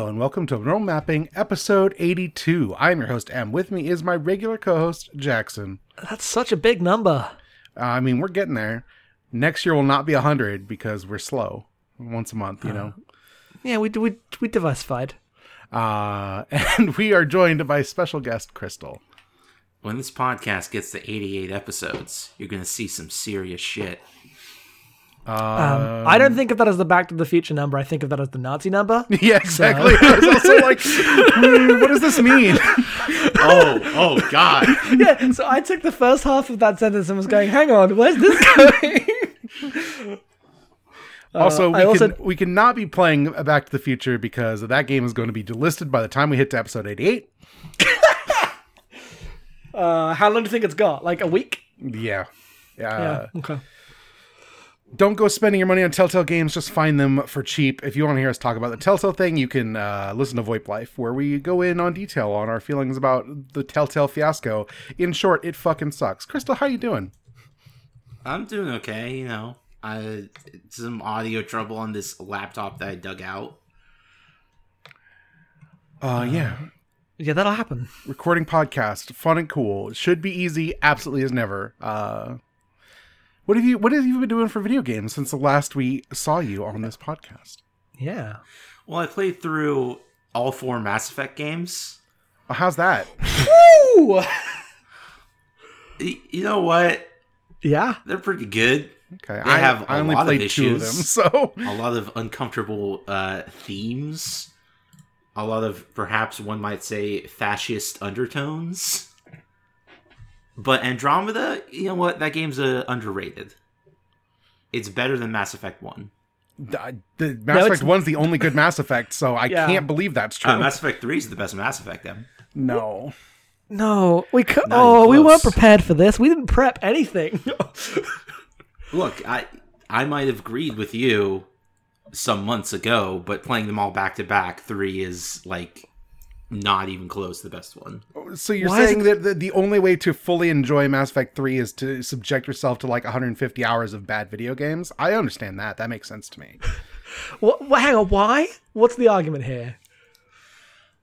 Hello and welcome to Neural Mapping episode 82. I'm your host, M. With me is my regular co host, Jackson. That's such a big number. Uh, I mean, we're getting there. Next year will not be 100 because we're slow once a month, you know. Yeah, we we we diversified. Uh, and we are joined by special guest, Crystal. When this podcast gets to 88 episodes, you're going to see some serious shit. Um, I don't think of that as the Back to the Future number. I think of that as the Nazi number. Yeah, exactly. I was also like, hmm, what does this mean? Oh, oh, God. yeah, so I took the first half of that sentence and was going, "Hang on, where's this going?" also, we, also- can, we cannot be playing Back to the Future because that game is going to be delisted by the time we hit to episode 88. uh, how long do you think it's got? Like a week? Yeah. Yeah. Uh, okay. Don't go spending your money on Telltale games. Just find them for cheap. If you want to hear us talk about the Telltale thing, you can uh, listen to VoIP Life, where we go in on detail on our feelings about the Telltale fiasco. In short, it fucking sucks. Crystal, how you doing? I'm doing okay, you know. I some audio trouble on this laptop that I dug out. Uh, yeah. Yeah, that'll happen. Recording podcast, fun and cool. Should be easy. Absolutely is never. Uh, what have you What have you been doing for video games since the last we saw you on this podcast? Yeah. Well, I played through all four Mass Effect games. Uh, how's that? Ooh. Y- You know what? Yeah. They're pretty good. Okay, They I have I a only lot of played two of them, issues. so A lot of uncomfortable uh, themes. A lot of perhaps one might say fascist undertones. But Andromeda, you know what? That game's uh, underrated. It's better than Mass Effect One. the, the Mass No, Effect One's the only good Mass Effect. So I Yeah. can't believe that's true. Uh, Mass Effect Three is the best Mass Effect. Then no. No, we could. Not Oh, even we weren't prepared for this. We didn't prep anything. look, I I might have agreed with you some months ago, but playing them all back to back, three is like not even close to the best one. So you're Why is saying that the, the only way to fully enjoy Mass Effect 3 is to subject yourself to like 150 hours of bad video games? I understand that. That makes sense to me. what, what? Hang on. Why? What's the argument here?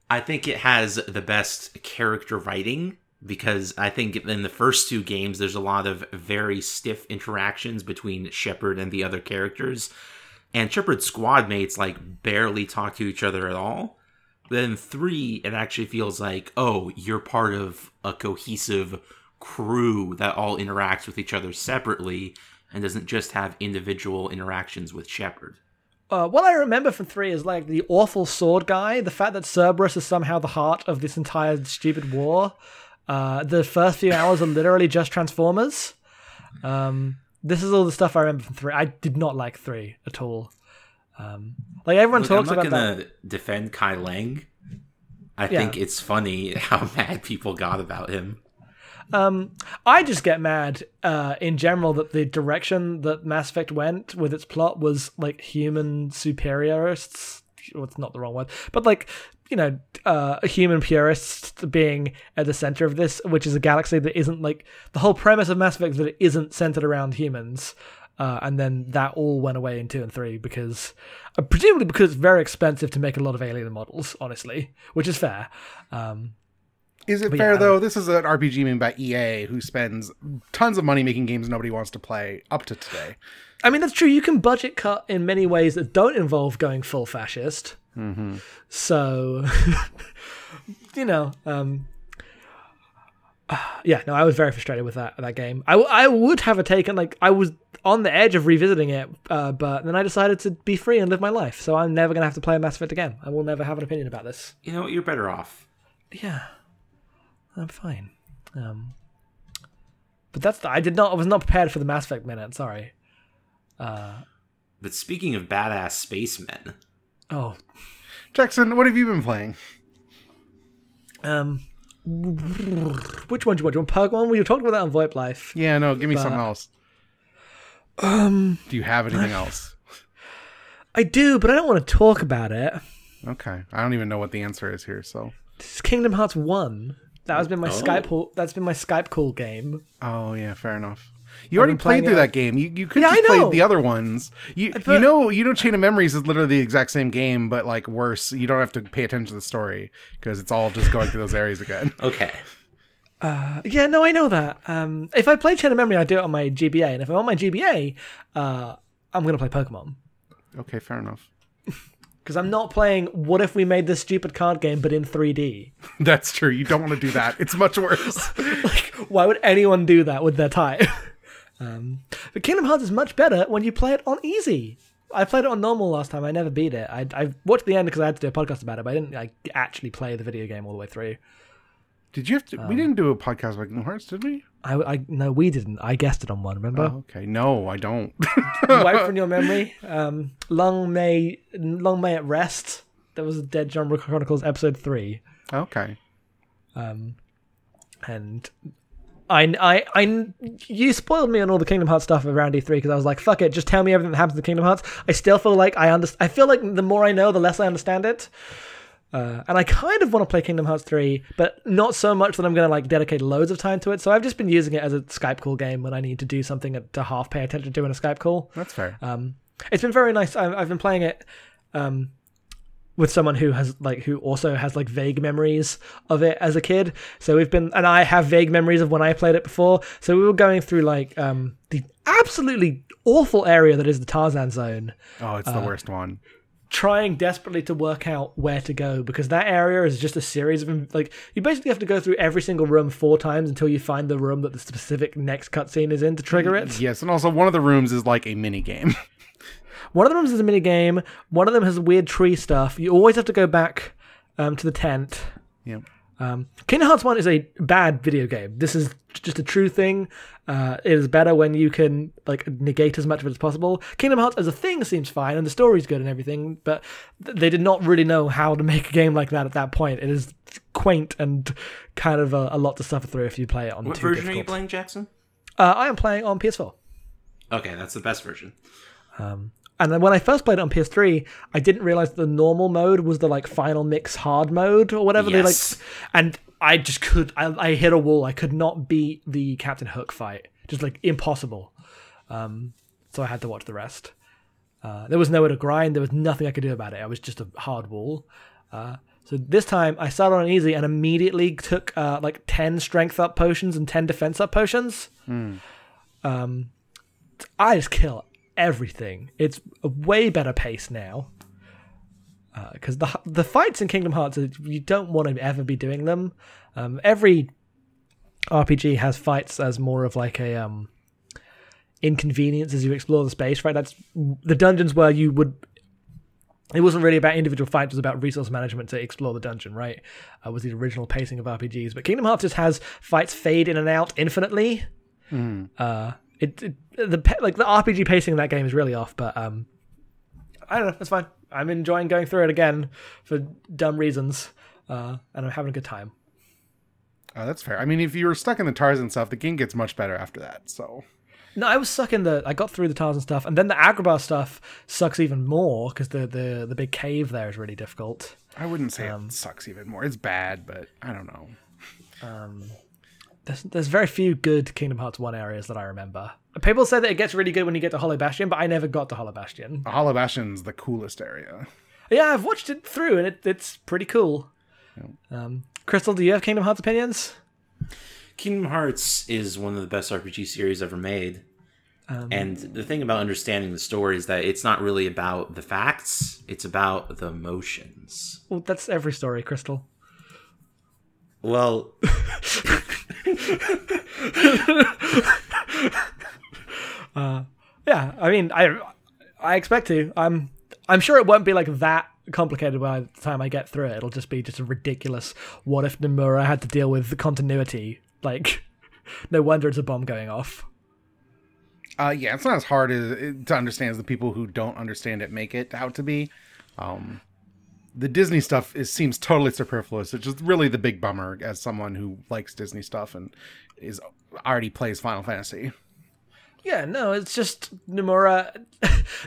I think it has the best character writing because I think in the first two games there's a lot of very stiff interactions between Shepard and the other characters. And Shepard's squad mates like barely talk to each other at all. Then three, it actually feels like, oh, you're part of a cohesive crew that all interacts with each other separately and doesn't just have individual interactions with Shepard. Uh, what I remember from three is like the awful sword guy, the fact that Cerberus is somehow the heart of this entire stupid war. Uh, the first few hours are literally just Transformers. Um, this is all the stuff I remember from three. I did not like three at all. Um, like everyone Look, talks I'm not about gonna that. defend Kai Lang. I Yeah. think it's funny how mad people got about him. Um, I just get mad uh, in general that the direction that Mass Effect went with its plot was like human superiorists. Well, it's not the wrong word, but like you know, uh, human purists being at the center of this, which is a galaxy that isn't like the whole premise of Mass Effect is that it isn't centered around humans. Uh, and then that all went away in two and three because, uh, presumably because it's very expensive to make a lot of alien models, honestly, which is fair. Um, Is it fair yeah, though? This is an RPG made by EA who spends tons of money making games nobody wants to play up to today. I mean, that's true. You can budget cut in many ways that don't involve going full fascist. So, you know, um, yeah, no, I was very frustrated with that that game. I, I would have a taken like I was on the edge of revisiting it, uh, but then I decided to be free and live my life. So I'm never gonna have to play Mass Effect again. I will never have an opinion about this. You know, what? you're better off. Yeah, I'm fine. Um, but that's the, I did not I was not prepared for the Mass Effect minute. Sorry. Uh, But speaking of badass spacemen, oh, Jackson, what have you been playing? Um, which one do you want? Do you want Pug one? We talked about that on VoIP Life. Yeah, no, give me But- something else. Um, Do you have anything else? I do, but I don't want to talk about it. Okay, I don't even know what the answer is here. So, This is Kingdom Hearts One. That has been my Oh. Skype. Call, that's been my Skype call game. oh yeah, fair enough. You already played through it. that game. You you could Yeah, just play know. the other ones. You you know you know Chain of Memories is literally the exact same game, but like worse. You don't have to pay attention to the story because it's all just going through those areas again. Okay. Yeah, no, I know that. Um, if I play Chain of Memory, I do it on my GBA, and if I'm on my GBA, uh, I'm gonna play Pokemon Okay, fair enough. because I'm not playing. What if we made this stupid card game but in 3D? That's true. You don't want to do that. It's much worse. like, why would anyone do that with their time? Um, but Kingdom Hearts is much better when you play it on easy. I played it on normal last time. I never beat it. I, I watched the end because I had to do a podcast about it, but I didn't like actually play the video game all the way through. Did you have to? we didn't do a podcast about Kingdom Hearts, did we? I, I no, we didn't. I guessed it on one. Remember? Oh, okay. No, I don't. Wipe from your memory. Um, long may long may it rest. That was Dead John Chronicles episode three. okay. Um, and I, I, I, you spoiled me on all the Kingdom Hearts stuff around E3 because I was like, fuck it, just tell me everything that happens to Kingdom Hearts. I still feel like I understand. I feel like the more I know, the less I understand it. Uh, and I kind of want to play Kingdom Hearts 3, but not so much that I'm going to like dedicate loads of time to it. So I've just been using it as a Skype call game when I need to do something to half pay attention to in a Skype call. That's fair. Um, it's been very nice. I've, I've been playing it um, with someone who has like who also has like vague memories of it as a kid. So we've been, and I have vague memories of when I played it before. So we were going through like um, the absolutely awful area that is the Tarzan zone, oh, it's the worst one. trying desperately to work out where to go because that area is just a series of like you basically have to go through every single room four times until you find the room that the specific next cutscene is in to trigger it. Yes, and also one of the rooms is like a mini game. One of them is a mini game. One of them has weird tree stuff. You always have to go back um, to the tent. yep. Um, Kingdom Hearts One is a bad video game. This is just a true thing. Uh, it is better when you can like negate as much of it as possible. Kingdom Hearts as a thing seems fine, and the story's good and everything, but th- they did not really know how to make a game like that at that point. It is quaint and kind of a, a lot to suffer through if you play it on. What too version are you difficult. playing, Jackson? Uh, I am playing on PS4. Okay, that's the best version. And then when I first played it on PS3, I didn't realize the normal mode was the like final mix hard mode or whatever they like. And I just could, I, I hit a wall. I could not beat the Captain Hook fight. Just like impossible. Um, so I had to watch the rest. Uh, there was nowhere to grind. There was nothing I could do about it. I was just a hard wall. Uh, so this time I started on easy and immediately took uh, like 10 strength up potions and 10 defense up potions. Um, I just kill everything. It's a way better pace now. Because the the fights in Kingdom Hearts, are- you don't want to ever be doing them. Um, every RPG has fights as more of like a um, inconvenience as you explore the space. Right, that's the dungeons where you would. It wasn't really about individual fights; it was about resource management to explore the dungeon. Right, uh, was the original pacing of RPGs. But Kingdom Hearts just has fights fade in and out infinitely. Uh, it, it the like the RPG pacing in that game is really off, but um, I don't know. It's fine. I'm enjoying going through it again for dumb reasons, uh, and I'm having a good time. Oh, that's fair. I mean, if you were stuck in the Tarzan stuff, the game gets much better after that. So No, I was stuck in the. I got through the Tarzan stuff, and then the Agrabah stuff sucks even more because the, the the big cave there is really difficult. I wouldn't say it sucks even more. It's bad, but I don't know. There's there's very few good Kingdom Hearts one areas that I remember. People say that it gets really good when you get to Hollow Bastion, but I never got to Hollow Bastion. The Hollow Bastion's the coolest area. Yeah, I've watched it through, and it, it's pretty cool. Um, Crystal, do you have Kingdom Hearts opinions? Kingdom Hearts is one of the best RPG series ever made. Um, and the thing about understanding the story is that it's not really about the facts, it's about the emotions. Well, that's every story, Crystal. Well, Yeah, I mean, I I expect to. I'm I'm sure it won't be like that complicated by the time I get through it. It'll just be just a ridiculous. What if Nomura had to deal with the continuity? Like, no wonder it's a bomb going off. Uh, yeah, it's not as hard as, to understand as the people who don't understand it make it out to be. Um, the Disney stuff is seems totally superfluous. It's just really the big bummer as someone who likes Disney stuff and is already plays Final Fantasy. Yeah, no, it's just Nomura.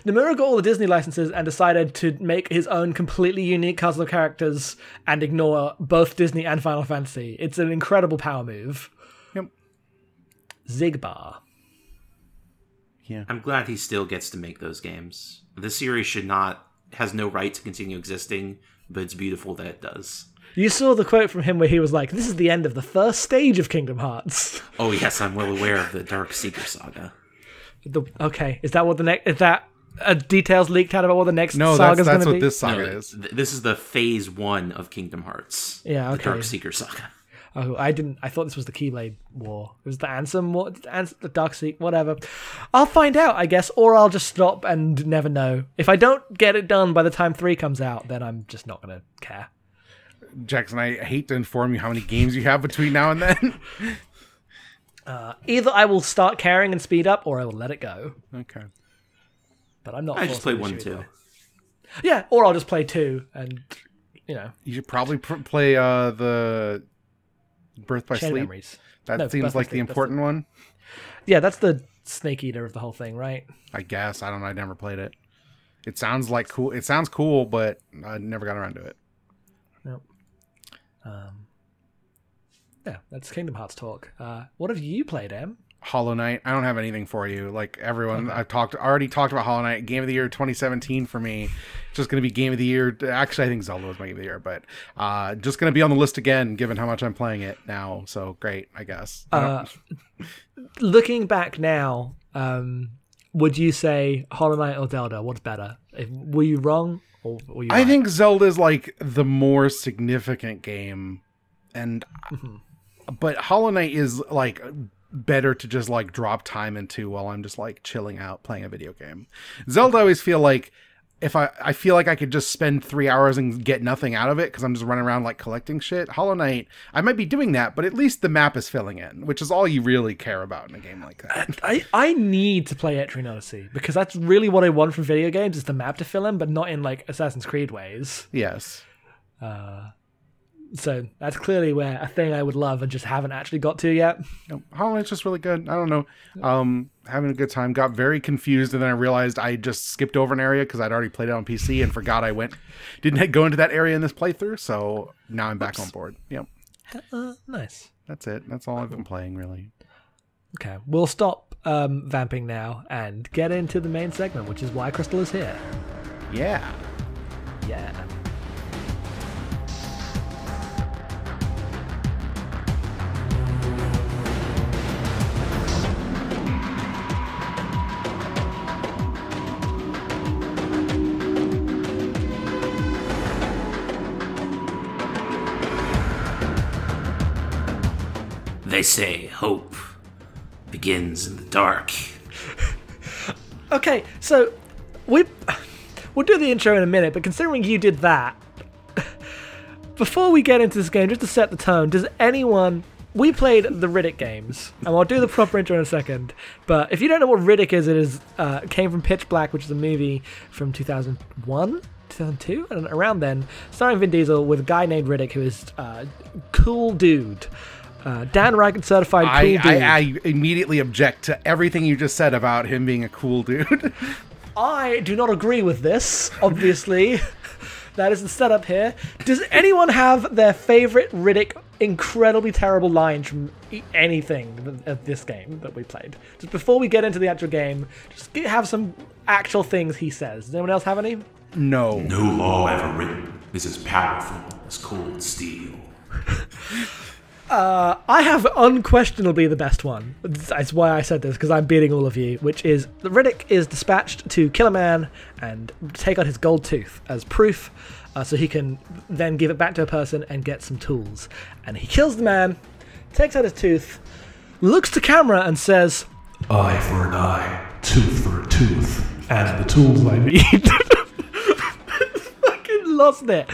Nomura got all the Disney licenses and decided to make his own completely unique cast of characters and ignore both Disney and Final Fantasy. It's an incredible power move. Yep. Xigbar. Yeah. I'm glad he still gets to make those games. The series should not has no right to continue existing, but it's beautiful that it does. You saw the quote from him where he was like, "This is the end of the first stage of Kingdom Hearts." Oh yes, I'm well aware of the Dark Seeker saga. The, okay, is that what the next? Is that uh, details leaked out about what the next No, that's saga's that's going to what this saga No, is. th- this is the phase one of Kingdom Hearts. Yeah, The okay. Dark Seeker saga. Oh, I didn't. I thought this was the Keyblade War. It was the Ansem War, Ans- the Dark Seek, whatever. I'll find out, I guess, or I'll just stop and never know. If I don't get it done by the time three comes out, then I'm just not going to care. Jackson, I hate to inform you how many games you have between now and then. Either I will start caring and speed up, or I will let it go. okay. But I'm not. I just play one issue too. Yeah, or I'll just play two, and you know, You should probably pr- play uh the Birth by chain Sleep. memories. That No, seems like the Sleep, important one. Yeah, that's the snake eater of the whole thing, right? I guess I don't know. I never played it. It sounds like cool. It sounds cool, but I never got around to it. Yep. Um, yeah, that's Kingdom Hearts talk. Uh, what have you played, Em? Hollow Knight. I don't have anything for you. Like everyone, I've talked already talked about Hollow Knight. Game of the year 2017 for me. Just going to be game of the year. Actually, I think Zelda was my game of the year, but uh, just going to be on the list again, given how much I'm playing it now. So great, I guess. I Uh, looking back now, um, would you say Hollow Knight or Zelda? What's better? If, were you wrong or were you I right? think Zelda's like the more significant game, and but Hollow Knight is like better to just like drop time into while I'm just like chilling out playing a video game. Zelda, I always feel like if I I feel like I could just spend three hours and get nothing out of it because I'm just running around like collecting shit. Hollow Knight, I might be doing that, but at least the map is filling in, which is all you really care about in a game like that. I, I need to play Etrian Odyssey because that's really what I want from video games is the map to fill in, but not in like Assassin's Creed ways. yes. Uh, So that's clearly where a thing I would love and just haven't actually got to yet. No, Knight's just really good. I don't know. Um, having a good time. Got very confused, and then I realized I just skipped over an area because I'd already played it on PC and forgot I went, didn't go into that area in this playthrough. So now I'm back on board. Yep, Uh, nice. that's it. That's all I've been playing really. Okay, we'll stop um, vamping now and get into the main segment, which is why Crystal is here. Yeah. Yeah. Say hope begins in the dark. Okay, so we we'll do the intro in a minute, but considering you did that, before we get into this game, just to set the tone, does anyone we played the Riddick games, and I'll do the proper intro in a second. But if you don't know what Riddick is, it is uh, came from Pitch Black, which is a movie from 2001, 2002, and around then, starring Vin Diesel with a guy named Riddick who is uh, cool dude, uh, Dan Reichen certified cool I, dude. I I immediately object to everything you just said about him being a cool dude. I do not agree with this, obviously. that is the setup here. Does anyone have their favorite Riddick incredibly terrible lines from anything of this game that we played? Just before we get into the actual game, just get, have some actual things he says. Does anyone else have any? no. No law ever written is as powerful as cold steel. I have unquestionably the best one. That's why I said this, because I'm beating all of you, which is the Riddick is dispatched to kill a man and take out his gold tooth as proof, uh, so he can then give it back to a person and get some tools. And he kills the man, takes out his tooth, looks to camera and says, Eye for an eye, tooth for a tooth, and the tools I need. fucking lost it.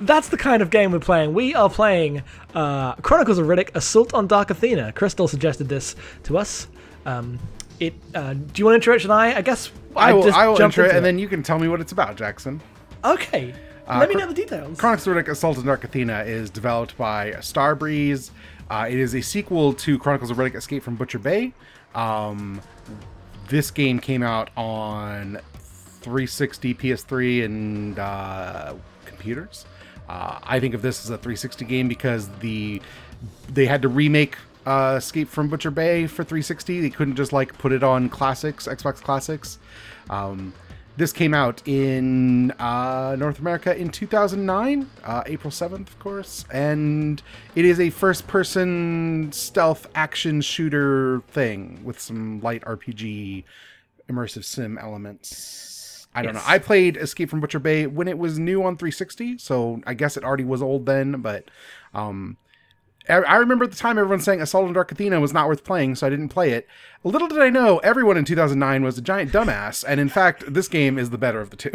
That's the kind of game we're playing. We are playing uh, Chronicles of Riddick: Assault on Dark Athena. Crystal suggested this to us. Um, it. Uh, do you want to introduce I? I guess I will, just I will intro it, and then you can tell me what it's about, Jackson. Okay. Let me know the details. Chronicles of Riddick Assault on Dark Athena is developed by Starbreeze. Uh, it is a sequel to Chronicles of Riddick Escape from Butcher Bay. Um, this game came out on 360, PS3, and uh, computers. Uh, I think of this as a 360 game because the they had to remake uh, Escape from Butcher Bay for 360. They couldn't just like put it on classics, Xbox Classics. Um, this came out in uh, North America in 2009, uh, April 7th, of course, and it is a first-person stealth action shooter thing with some light RPG immersive sim elements. I don't Yes. know. I played Escape from Butcher Bay when it was new on 360, so I guess it already was old then. But um, I I remember at the time everyone saying Assault on Dark Athena was not worth playing, so I didn't play it. Little did I know, everyone in 2009 was a giant dumbass, and in fact, this game is the better of the two.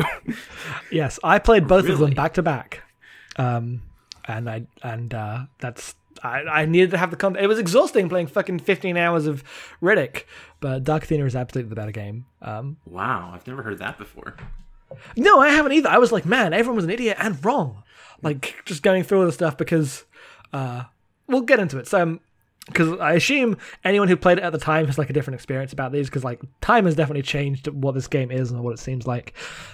Yes, I played both of them back to back, um, and I and uh, that's I, I needed to have the content. It was exhausting playing fucking fifteen hours of Riddick, but Dark Athena is absolutely the better game. Um, Wow, I've never heard that before. no, I haven't either. I was like, man, everyone was an idiot and wrong. Like just going through all the stuff because uh, we'll get into it. So. Because I assume anyone who played it at the time has like a different experience about these because like time has definitely changed what this game is and what it seems like.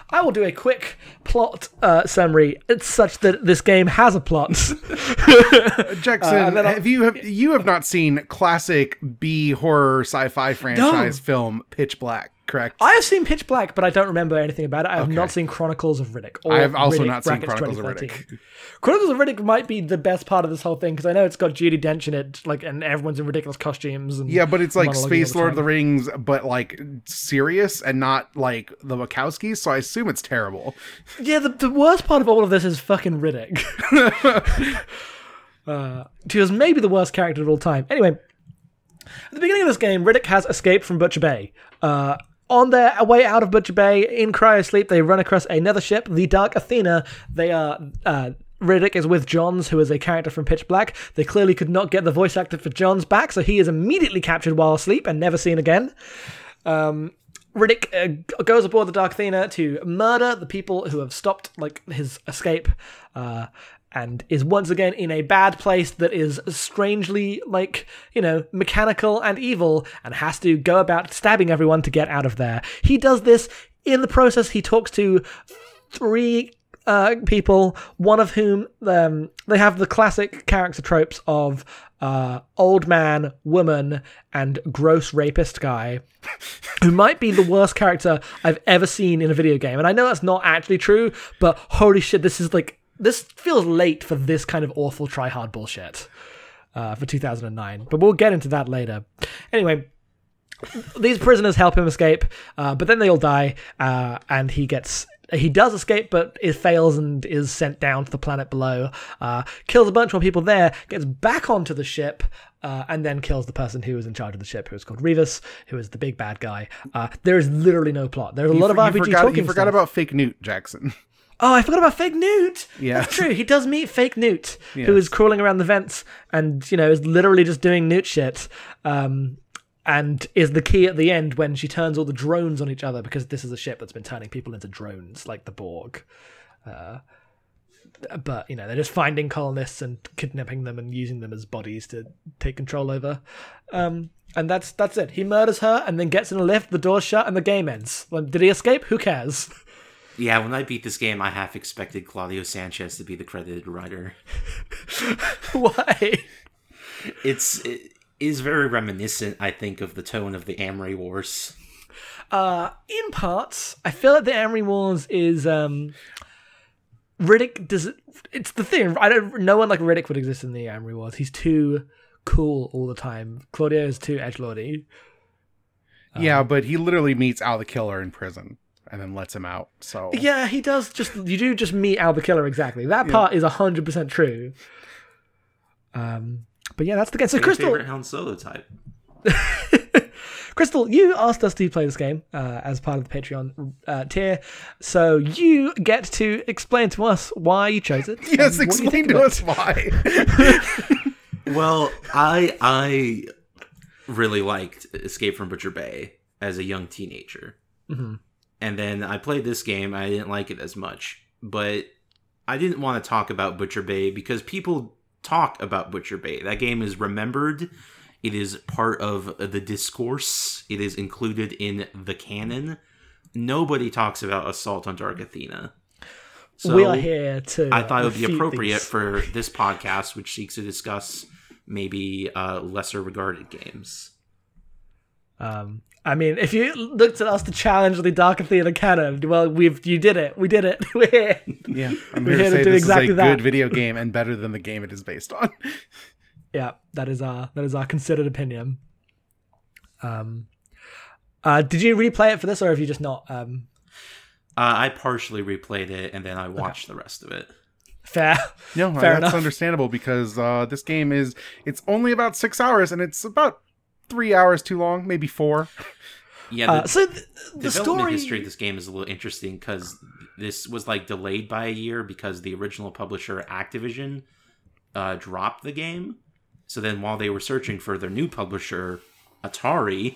I will do a quick plot uh, summary. It's such that this game has a plot. Jackson, Uh, and then I'll- have you have you have not seen classic B horror sci-fi franchise film Pitch Black, correct? I have seen Pitch Black, but I don't remember anything about it. I have Okay. not seen Chronicles of Riddick. Or I have also Riddick not seen Chronicles of Riddick. Chronicles of Riddick might be the best part of this whole thing because I know it's got Judi Dench in it, like, and everyone's in ridiculous costumes. And Yeah, but it's like Space Lord of the. Rings, but like serious and not like the Wachowskis. So I assume it's terrible. Yeah, the, the worst part of all of this is fucking Riddick. uh, he was maybe the worst character of all time. Anyway, at the beginning of this game, Riddick has escaped from Butcher Bay. Uh, on their way out of Butcher Bay, in cryosleep, they run across another ship, the Dark Athena. They are. Uh, Riddick is with Johns, who is a character from Pitch Black. They clearly could not get the voice actor for Johns back, so he is immediately captured while asleep and never seen again. Um, Riddick uh, goes aboard the Dark Athena to murder the people who have stopped like his escape, uh, and is once again in a bad place that is strangely like you know mechanical and evil, and has to go about stabbing everyone to get out of there. He does this in the process. He talks to three uh, people, one of whom um, they have the classic character tropes of uh, old man, woman, and gross rapist guy, who might be the worst character I've ever seen in a video game. And I know that's not actually true, but holy shit, this is like this feels late for this kind of awful try hard bullshit uh, for 2009. But we'll get into that later. Anyway these prisoners help him escape, uh, but then they all die, uh, and he gets. He does escape, but it fails and is sent down to the planet below. Uh, kills a bunch more people there, gets back onto the ship, uh, and then kills the person who was in charge of the ship, who is called Revas, who is the big bad guy. Uh, there is literally no plot. There's a lot of you RPG forgot, talking. you forgot stuff. about fake Newt Jackson. Oh, I forgot about Fake Newt. Yeah. That's true. He does meet Fake Newt, who Yes. is crawling around the vents and, you know, is literally just doing Newt shit. Um, and is the key at the end when she turns all the drones on each other because this is a ship that's been turning people into drones, like the Borg. Uh, but, you know, they're just finding colonists and kidnapping them and using them as bodies to take control over. Um, and that's that's it. He murders her and then gets in a lift, the door's shut, and the game ends. Did he escape? Who cares? Yeah, when I beat this game, I half expected Claudio Sanchez to be the credited writer. Why? It's it is very reminiscent, I think, of the tone of the Amory Wars. Uh, in parts, I feel like the Amory Wars is um, Riddick. Does it, it's the thing? I don't. No one like Riddick would exist in the Amory Wars. He's too cool all the time. Claudio is too edgelordy. yeah, but he literally meets Al the Killer in prison and then lets him out. So Yeah, he does. Just you do just meet Al the Killer exactly. That part is hundred percent true. Um, but yeah, that's the game. So My Crystal, favorite Han Solo type. Crystal, you asked us to play this game uh, as part of the Patreon uh, tier, so you get to explain to us why you chose it. yes, and what you explain to us it. why. Well, I I really liked Escape from Butcher Bay as a young teenager, Mhm. And then I played this game. I didn't like it as much, but I didn't want to talk about Butcher Bay because people talk about Butcher Bay. That game is remembered. It is part of the discourse. It is included in the canon. Nobody talks about Assault on Dark Athena. So we are here to. I thought it would be appropriate these. for this podcast, which seeks to discuss maybe uh, lesser regarded games. Um, I mean, if you looked at us to challenge the Dark Athena canon, well, we've you did it. We did it. We're here. Yeah, I'm We're here to here to say do this exactly is a that. good video game and better than the game it is based on. yeah, that is our that is our considered opinion. Um, uh, did you replay it for this, or have you just not? Um, Uh, I partially replayed it and then I watched the rest of it. fair. No, Fair that's enough. understandable because uh, this game is it's only about six hours and it's about three hours too long, maybe four. Yeah, the Uh, so th- the development story. history of this game is a little interesting because this was like delayed by a year because the original publisher Activision uh, dropped the game. So then, while they were searching for their new publisher, Atari,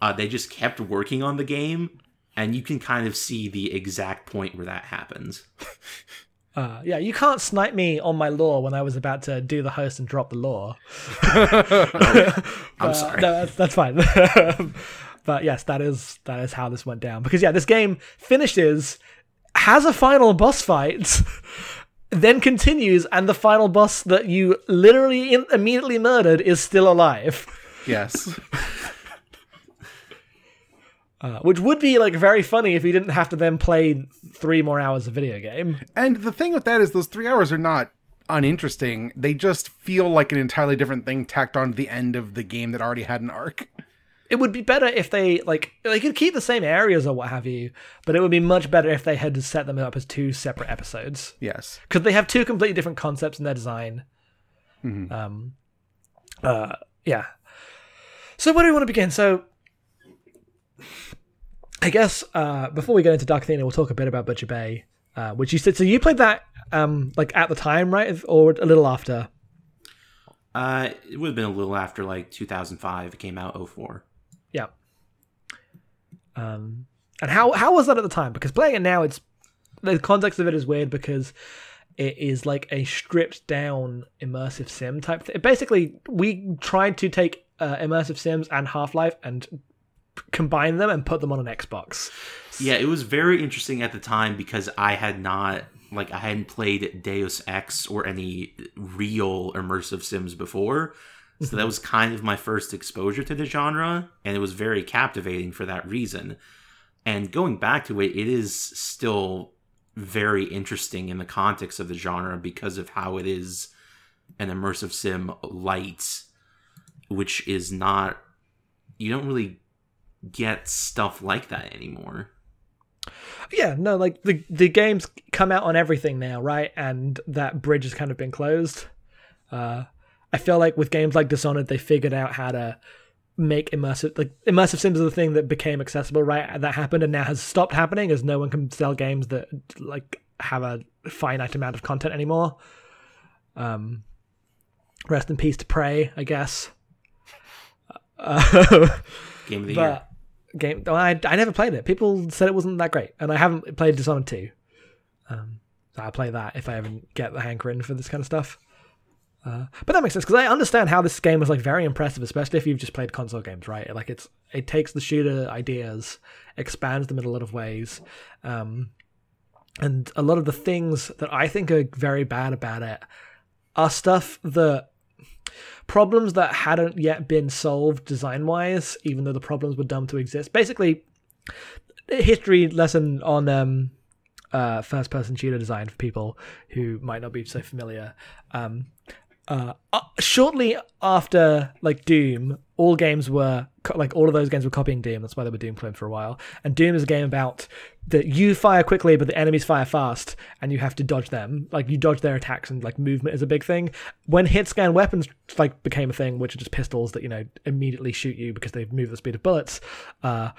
uh, they just kept working on the game, and you can kind of see the exact point where that happens. Uh, yeah, you can't snipe me on my law when I was about to do the host and drop the law. I'm sorry. No, that's, that's fine. but yes, that is that is how this went down. Because yeah, this game finishes, has a final boss fight, then continues, and the final boss that you literally in, immediately murdered is still alive. Yes. Uh, which would be like very funny if you didn't have to then play three more hours of video game. And the thing with that is those three hours are not uninteresting. They just feel like an entirely different thing tacked on to the end of the game that already had an arc. It would be better if they like they could keep the same areas or what have you, but it would be much better if they had to set them up as two separate episodes. Yes. because they have two completely different concepts in their design. Um, uh, yeah. So where do we want to begin? So, I guess uh, before we get into Dark Athena, we'll talk a bit about Butcher Bay, uh, which you said. So you played that um, like at the time, right, or a little after? Uh, it would have been a little after like 2005. It came out 04. Yeah. Um, and how how was that at the time? Because playing it now, it's the context of it is weird because it is like a stripped down immersive sim type thing. Basically, we tried to take uh, immersive sims and Half Life and combine them and put them on an Xbox. Yeah, it was very interesting at the time because I had not like I hadn't played Deus Ex or any real immersive sims before. So that mhm. was kind of my first exposure to the genre and it was very captivating for that reason. And going back to it, it is still very interesting in the context of the genre because of how it is an immersive sim light which is not you don't really get stuff like that anymore. Yeah, no, like the the games come out on everything now, right? And that bridge has kind of been closed. Uh, I feel like with games like Dishonored, they figured out how to make immersive like immersive sims are the thing that became accessible, right? That happened and now has stopped happening as no one can sell games that like have a finite amount of content anymore. Um, rest in peace to Prey, I guess. Uh, Game of the year. Game, I I never played it. People said it wasn't that great, and I haven't played Dishonored two. Um, so I'll play that if I ever get the hankering for this kind of stuff. Uh, but that makes sense because I understand how this game was like very impressive, especially if you've just played console games, right? Like it's it takes the shooter ideas, expands them in a lot of ways, um, and a lot of the things that I think are very bad about it are stuff that problems that hadn't yet been solved design wise, even though the problems were dumb to exist. Basically, history lesson on um, uh, first person shooter design for people who might not be so familiar. Um, uh, uh, shortly after like Doom, all games were co- like all of those games were copying Doom. That's why they were Doom cloned for a while. And Doom is a game about that you fire quickly, but the enemies fire fast, and you have to dodge them. Like you dodge their attacks, and like movement is a big thing. When hit scan weapons like became a thing, which are just pistols that you know immediately shoot you because they move the speed of bullets. Uh,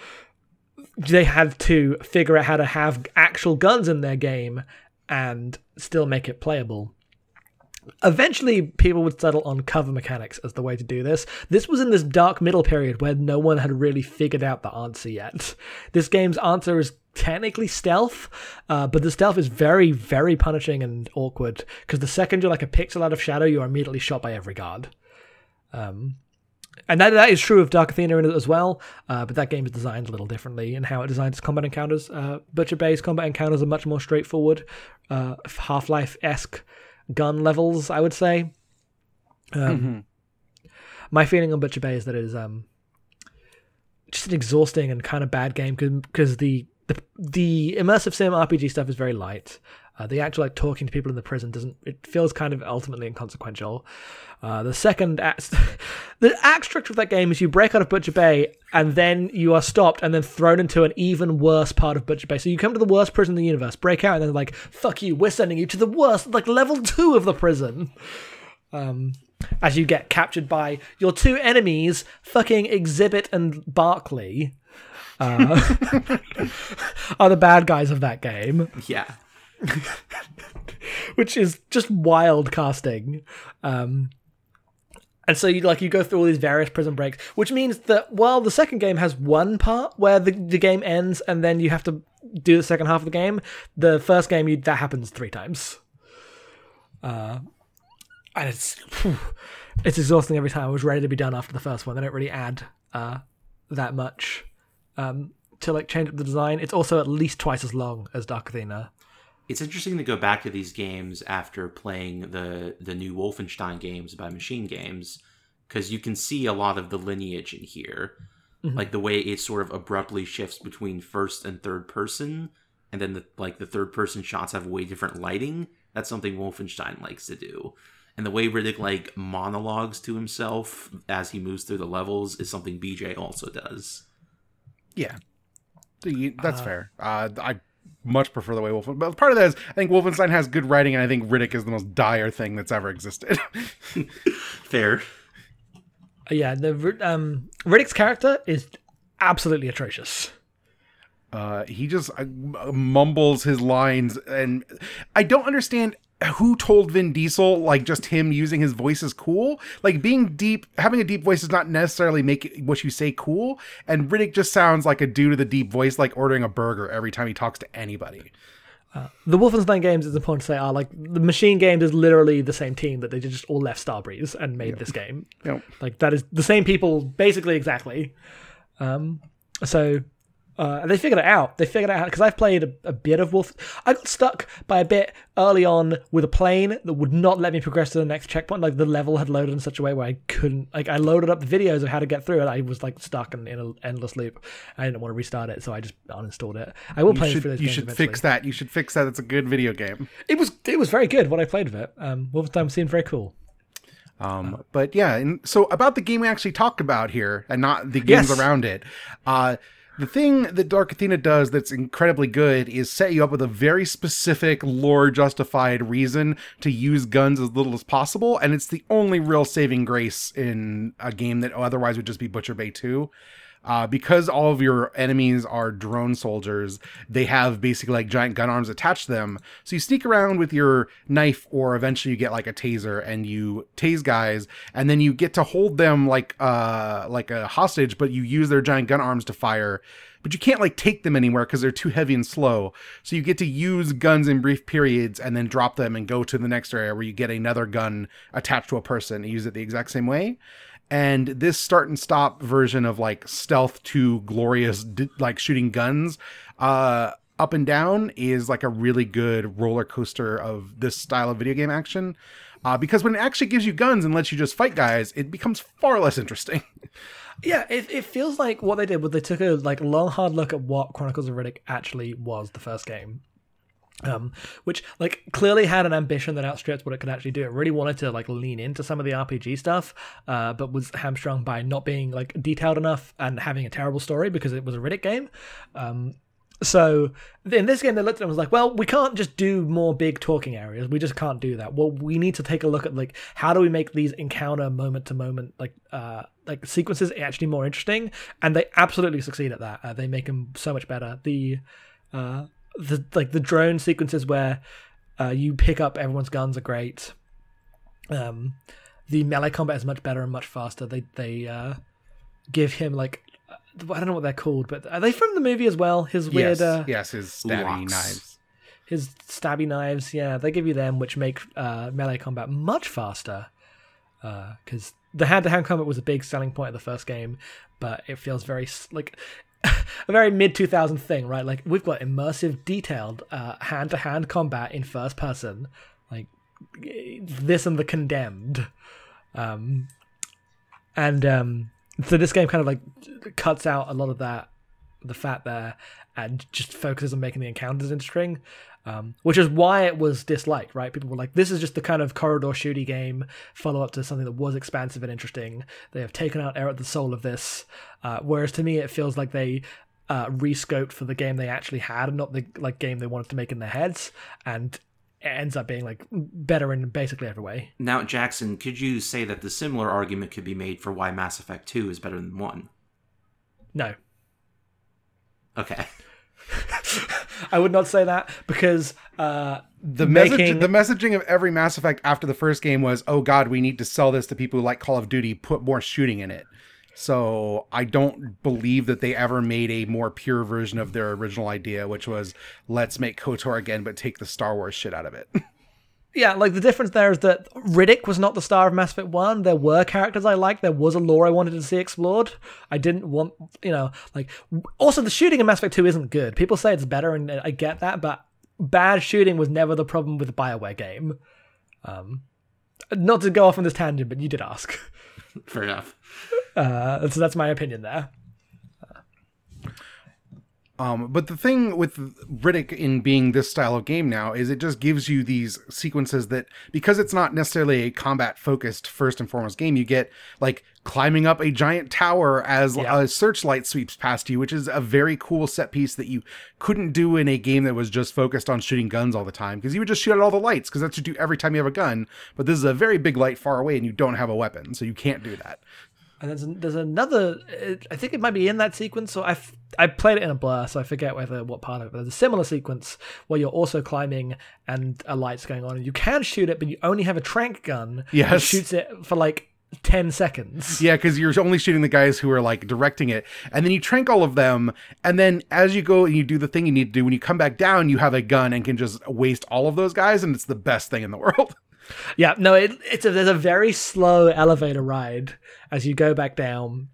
they had to figure out how to have actual guns in their game and still make it playable. Eventually, people would settle on cover mechanics as the way to do this. This was in this dark middle period where no one had really figured out the answer yet. This game's answer is technically stealth, uh, but the stealth is very, very punishing and awkward because the second you're like a pixel out of shadow, you are immediately shot by every guard. Um, and that, that is true of Dark Athena as well, uh, but that game is designed a little differently in how it designs its combat encounters. Uh, Butcher Bay's combat encounters are much more straightforward, uh, Half Life esque gun levels, I would say. Um, my feeling on Butcher Bay is that it is um just an exhausting and kind of bad game because the, the the immersive sim RPG stuff is very light. Uh, the actual like talking to people in the prison doesn't. It feels kind of ultimately inconsequential. Uh, the second act, the act structure of that game is you break out of Butcher Bay and then you are stopped and then thrown into an even worse part of Butcher Bay. So you come to the worst prison in the universe, break out, and then like fuck you, we're sending you to the worst, like level two of the prison. Um, as you get captured by your two enemies, fucking Xzibit and Barkley, uh, are the bad guys of that game Yeah. which is just wild casting. Um, and so you like you go through all these various prison breaks, which means that while the second game has one part where the, the game ends and then you have to do the second half of the game, the first game you that happens three times. Uh, and it's phew, it's exhausting every time. I was ready to be done after the first one. They don't really add uh, that much um, to like change up the design. It's also at least twice as long as Dark Athena. It's interesting to go back to these games after playing the the new Wolfenstein games by Machine Games because you can see a lot of the lineage in here. Like the way it sort of abruptly shifts between first and third person and then the like the third person shots have way different lighting. That's something Wolfenstein likes to do. And the way Riddick like monologues to himself as he moves through the levels is something BJ also does. Yeah, The- that's fair. Uh, I much prefer the way Wolfen. But part of that is I think Wolfenstein has good writing, and I think Riddick is the most dire thing that's ever existed. Fair. Uh, yeah, the um, Riddick's character is absolutely atrocious. Uh, he just uh, mumbles his lines, and I don't understand who told Vin Diesel like just him using his voice is cool. Like being deep, having a deep voice does not necessarily make what you say cool. And Riddick just sounds like a dude with a deep voice, like ordering a burger every time he talks to anybody. The Wolfenstein games, it's important to say, are like the Machine Games is literally the same team that they just all left Starbreeze and made this game. Know, Like that is the same people, basically exactly. Um, so uh, they figured it out. They figured it out because I've played a, a bit of Wolf. I got stuck by a bit early on with a plane that would not let me progress to the next checkpoint. Like the level had loaded in such a way where I couldn't. Like I loaded up the videos of how to get through it. I was like stuck in, in an endless loop. I didn't want to restart it, so I just uninstalled it. I will you play should, through those you should eventually. fix that. You should fix that. It's a good video game. It was it was very good what I played of it. Um, Wolfenstein seemed very cool. Um, but yeah, and so about the game we actually talked about here, and not the games Yes. around it. Uh, the thing that Dark Athena does that's incredibly good is set you up with a very specific lore justified reason to use guns as little as possible, and it's the only real saving grace in a game that otherwise would just be Butcher Bay 2. Uh, because all of your enemies are drone soldiers, they have basically like giant gun arms attached to them. So you sneak around with your knife, or eventually you get like a taser and you tase guys, and then you get to hold them like uh like a hostage, but you use their giant gun arms to fire. But you can't like take them anywhere because they're too heavy and slow. So you get to use guns in brief periods and then drop them and go to the next area where you get another gun attached to a person and use it the exact same way and this start and stop version of like stealth to glorious like shooting guns uh up and down is like a really good roller coaster of this style of video game action uh, because when it actually gives you guns and lets you just fight guys it becomes far less interesting Yeah, it, it feels like what they did was they took a like long hard look at what Chronicles of Riddick actually was the first game. Um, which like clearly had an ambition that outstripped what it could actually do. It really wanted to like lean into some of the RPG stuff, uh, but was hamstrung by not being like detailed enough and having a terrible story because it was a Riddick game. Um, so in this game, they looked at it and was like, "Well, we can't just do more big talking areas. We just can't do that. Well, we need to take a look at like how do we make these encounter moment to moment like uh like sequences actually more interesting." And they absolutely succeed at that. Uh, they make them so much better. The uh the like the drone sequences where uh, you pick up everyone's guns are great. Um, the melee combat is much better and much faster. They they uh, give him like I don't know what they're called, but are they from the movie as well? His weird yes uh, yes his stabby Locks. knives his stabby knives. Yeah, they give you them, which make uh, melee combat much faster. Because the hand-to-hand combat was a big selling point of the first game, but it feels very like a very mid 2000 thing, right? Like we've got immersive, detailed uh, hand-to-hand combat in first person, like this and the condemned. Um, and um, so this game kind of like cuts out a lot of that the fat there and just focuses on making the encounters interesting um, which is why it was disliked right? People were like this is just the kind of corridor shooty game follow up to something that was expansive and interesting. They have taken out air at the soul of this. Uh, whereas to me it feels like they uh, rescoped for the game they actually had and not the like game they wanted to make in their heads and it ends up being like better in basically every way. Now, Jackson, could you say that the similar argument could be made for why Mass Effect 2 is better than 1? no. Okay. I would not say that because uh, The message, making the messaging of every Mass Effect after the first game was, "Oh God, we need to sell this to people who like Call of Duty. Put more shooting in it." So I don't believe that they ever made a more pure version of their original idea, which was let's make KOTOR again, but take the Star Wars shit out of it. yeah, like the difference there is that Riddick was not the star of Mass Effect One. There were characters I liked. There was a lore I wanted to see explored. I didn't want, you know, like also the shooting in Mass Effect Two isn't good. People say it's better, and I get that, but bad shooting was never the problem with the Bioware game. Um, not to go off on this tangent, but you did ask. Fair enough. Uh, so that's my opinion there. Um, but the thing with Riddick in being this style of game now is it just gives you these sequences that because it's not necessarily a combat focused first and foremost game, you get like climbing up a giant tower as Yeah. a searchlight sweeps past you, which is a very cool set piece that you couldn't do in a game that was just focused on shooting guns all the time because you would just shoot at all the lights because that's what you do every time you have a gun. But this is a very big light far away and you don't have a weapon, so you can't do that. And there's there's another. I think it might be in that sequence. So I I played it in a blur, so I forget whether what part of it. But there's a similar sequence where you're also climbing and a light's going on, and you can shoot it, but you only have a trank gun. that shoots it for like ten seconds. Yeah, because you're only shooting the guys who are like directing it, and then you trank all of them, and then as you go and you do the thing you need to do, when you come back down, you have a gun and can just waste all of those guys, and it's the best thing in the world. Yeah, no, it, it's a, there's a very slow elevator ride as you go back down,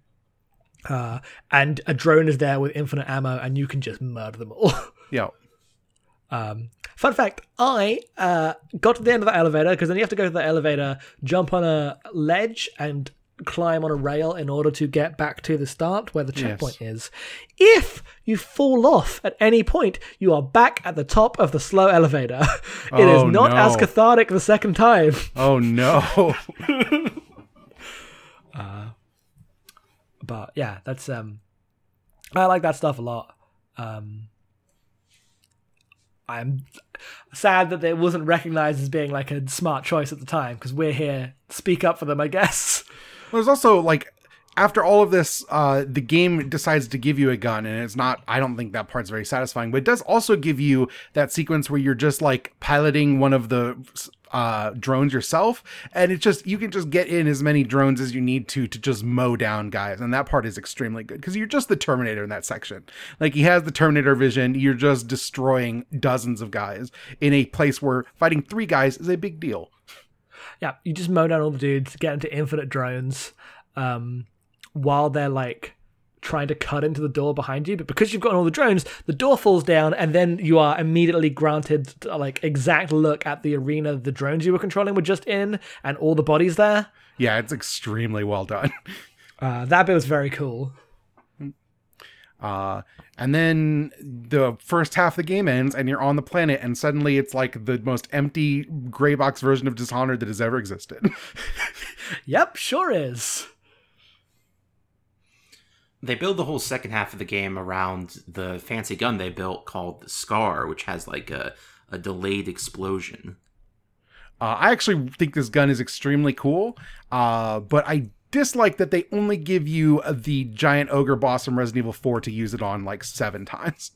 uh, and a drone is there with infinite ammo, and you can just murder them all. yeah. Um, fun fact: I uh, got to the end of the elevator because then you have to go to the elevator, jump on a ledge, and climb on a rail in order to get back to the start where the checkpoint is. If you fall off at any point, you are back at the top of the slow elevator. it is Oh, not as cathartic the second time. Oh no. but yeah, that's um, I like that stuff a lot. Um, I'm sad that it wasn't recognized as being like a smart choice at the time because we're here speak up for them, I guess. There's also like after all of this, uh, the game decides to give you a gun, and it's not. I don't think that part's very satisfying, but it does also give you that sequence where you're just like piloting one of the uh, drones yourself, and it's just you can just get in as many drones as you need to to just mow down guys, and that part is extremely good because you're just the Terminator in that section. Like he has the Terminator vision. You're just destroying dozens of guys in a place where fighting three guys is a big deal. Yeah, you just mow down all the dudes, get into infinite drones, um, while they're like trying to cut into the door behind you. But because you've got all the drones, the door falls down, and then you are immediately granted like exact look at the arena the drones you were controlling were just in, and all the bodies there. Yeah, it's extremely well done. Uh, that bit was very cool. Uh, and then the first half of the game ends, and you're on the planet, and suddenly it's like the most empty gray box version of Dishonored that has ever existed. Yep, sure is. They build the whole second half of the game around the fancy gun they built called the Scar, which has like a, a delayed explosion. Uh, I actually think this gun is extremely cool, uh, but I dislike that they only give you the giant ogre boss from Resident Evil 4 to use it on like seven times.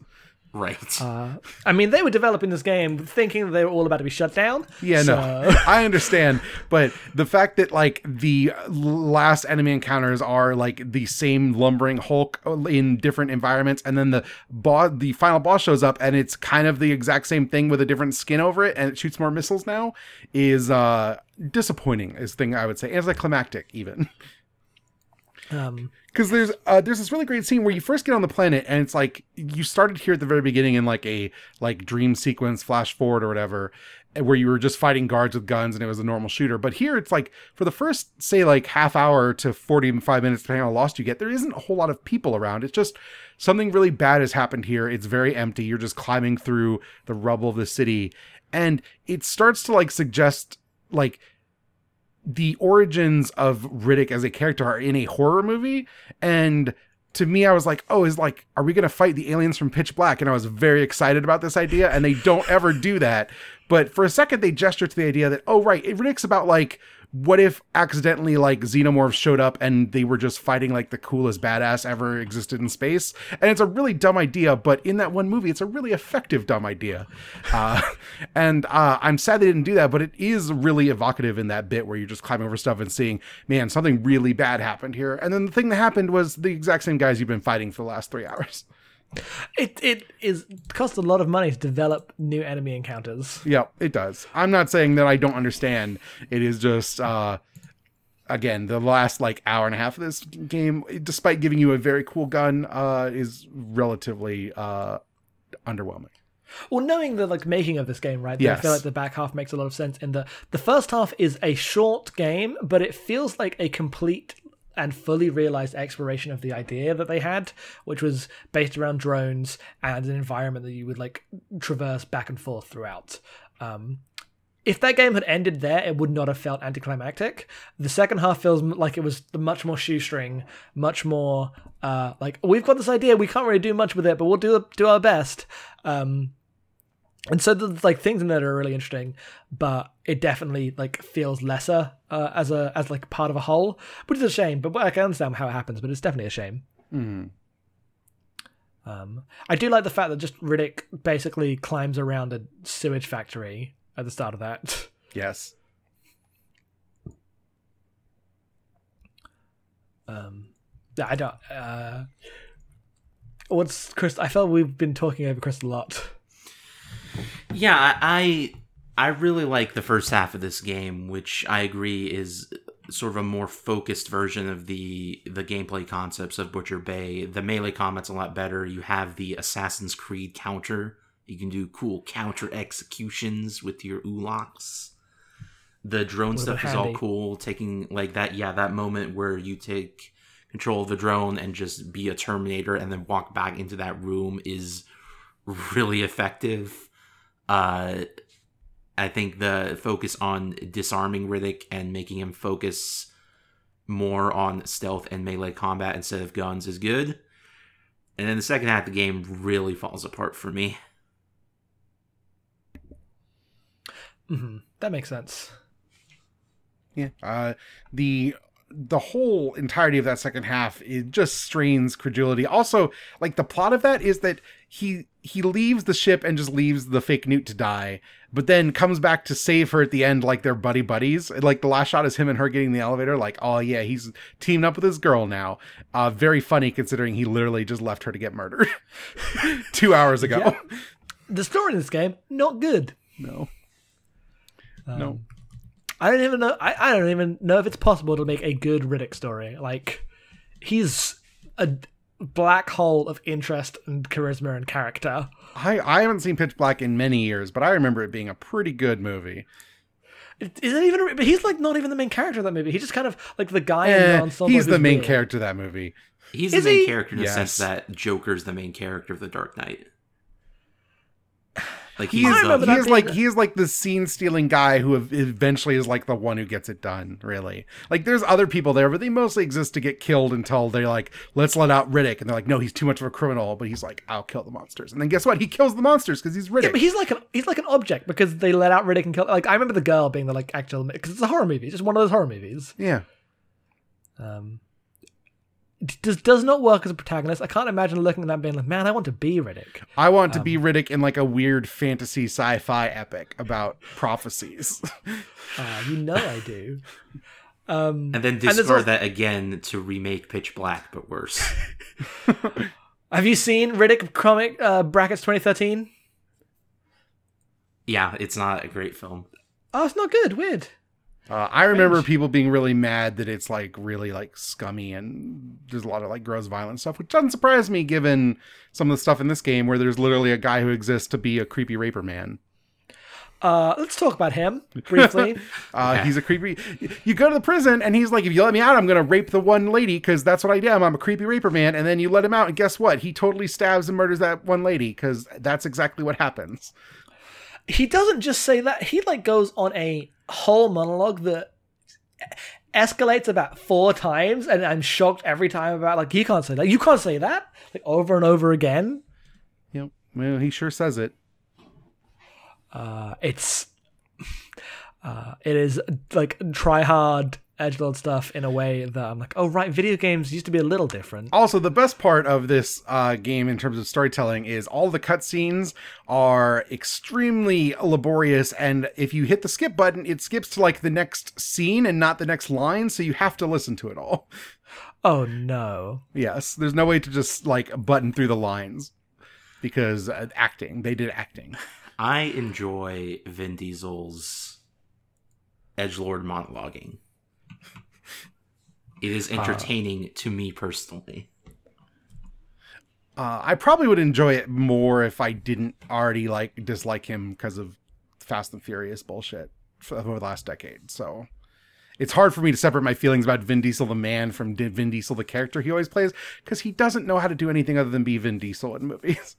Right. Uh, I mean, they were developing this game thinking that they were all about to be shut down. Yeah, so- no, I understand, but the fact that like the last enemy encounters are like the same lumbering Hulk in different environments, and then the boss, the final boss shows up, and it's kind of the exact same thing with a different skin over it, and it shoots more missiles now, is uh disappointing. Is thing I would say anticlimactic even. Um, because there's uh, there's this really great scene where you first get on the planet and it's like you started here at the very beginning in like a like dream sequence flash forward or whatever where you were just fighting guards with guns and it was a normal shooter. But here it's like for the first say like half hour to 45 minutes depending on how lost you get, there isn't a whole lot of people around. It's just something really bad has happened here. It's very empty. You're just climbing through the rubble of the city and it starts to like suggest like the origins of Riddick as a character are in a horror movie and to me I was like, "Oh, is like are we going to fight the aliens from Pitch Black?" And I was very excited about this idea and they don't ever do that. But for a second they gesture to the idea that, "Oh, right, Riddick's about like what if accidentally like xenomorphs showed up and they were just fighting like the coolest badass ever existed in space? And it's a really dumb idea but in that one movie it's a really effective dumb idea. Uh, and uh, i'm sad they didn't do that but it is really evocative in that bit where you're just climbing over stuff and seeing man something really bad happened here. And then the thing that happened was the exact same guys you've been fighting for the last three hours It it is cost a lot of money to develop new enemy encounters. Yeah, it does. I'm not saying that I don't understand. It is just uh again, the last like hour and a half of this game, despite giving you a very cool gun, uh is relatively uh underwhelming. Well, knowing the like making of this game, right? Yes. I feel like the back half makes a lot of sense. In the the first half is a short game, but it feels like a complete and fully realized exploration of the idea that they had, which was based around drones and an environment that you would like traverse back and forth throughout. Um, if that game had ended there, it would not have felt anticlimactic. The second half feels like it was much more shoestring, much more uh, like we've got this idea, we can't really do much with it, but we'll do do our best. Um, and so there's like things in there that are really interesting, but it definitely like feels lesser uh, as a as like part of a whole, which is a shame. But I can understand how it happens, but it's definitely a shame. Mhm. Um, I do like the fact that just Riddick basically climbs around a sewage factory at the start of that. Yes. Um, I don't. Uh, what's Chris? I felt we've been talking over Chris a lot. Yeah, I I really like the first half of this game, which I agree is sort of a more focused version of the the gameplay concepts of Butcher Bay. The melee combat's a lot better. You have the Assassin's Creed counter. You can do cool counter executions with your ulaks. The drone What stuff is all cool. Taking like that, yeah, that moment where you take control of the drone and just be a Terminator and then walk back into that room is really effective. Uh, I think the focus on disarming Riddick and making him focus more on stealth and melee combat instead of guns is good. And then the second half of the game really falls apart for me. hmm That makes sense. Yeah. Uh, the the whole entirety of that second half it just strains credulity. Also, like the plot of that is that he he leaves the ship and just leaves the fake newt to die, but then comes back to save her at the end like they're buddy buddies. Like the last shot is him and her getting the elevator. Like, oh yeah, he's teamed up with his girl now. Uh, very funny considering he literally just left her to get murdered two hours ago. The story in this game not good. No. Um, No. I don't even know. I, I don't even know if it's possible to make a good Riddick story. Like, he's a black hole of interest and charisma and character. I, I haven't seen Pitch Black in many years, but I remember it being a pretty good movie. It- Is it even? But he's like not even the main character of that movie. He's just kind of like the guy in Eh, the ensemble. he's the main weird. character of that movie. He's Is the main he? character in the sense that Joker's the main character of the Dark Knight. Like He's, he's I remember the, he that is being like the- he is like the scene stealing guy who ev- eventually is like the one who gets it done. Really, like there's other people there, but they mostly exist to get killed until they're like, let's let out Riddick, and they're like, no, he's too much of a criminal. But he's like, I'll kill the monsters, and then guess what? He kills the monsters because he's Riddick. Yeah, but he's like an he's like an object because they let out Riddick and kill. Like I remember the girl being the like actual because it's a horror movie. It's just one of those horror movies. yeah, Um, it does does not work as a protagonist. I can't imagine looking at that and being like, man, I want to be Riddick. I want to be Um, Riddick in like a weird fantasy sci-fi epic about prophecies. Uh, you know I do. Um, and then there's discard also- that again to remake Pitch Black, but worse. have you seen Riddick comic uh, brackets 2013? yeah, it's not a great film. Oh, it's not good. Weird. Uh, I remember people being really mad that it's like really like scummy and there's a lot of like gross violent stuff, which doesn't surprise me given some of the stuff in this game where there's literally a guy who exists to be a creepy raper man. Uh, let's talk about him briefly. Uh, He's a creepy. You go to the prison, and he's like, "If you let me out, I'm gonna rape the one lady because that's what I am. I'm a creepy raper man." And then you let him out, and guess what? He totally stabs and murders that one lady because that's exactly what happens. he doesn't just say that. He like goes on a whole monologue that escalates about four times, and I'm shocked every time about like he can't say that. You can't say that like over and over again. Yep. well, he sure says it. Uh, it's uh, it is like try hard edgelord stuff in a way that I'm like, oh right, video games used to be a little different. Also, the best part of this uh, game in terms of storytelling is all the cutscenes are extremely laborious, and if you hit the skip button, it skips to like the next scene and not the next line, so you have to listen to it all. Oh no. Yes, there's no way to just like button through the lines because uh, acting. They did acting. I enjoy Vin Diesel's edge lord monologuing. It is entertaining to me personally. Uh, I probably would enjoy it more if I didn't already like dislike him because of Fast and Furious bullshit over the last decade. So it's hard for me to separate my feelings about Vin Diesel the man from Vin Diesel the character he always plays because he doesn't know how to do anything other than be Vin Diesel in movies.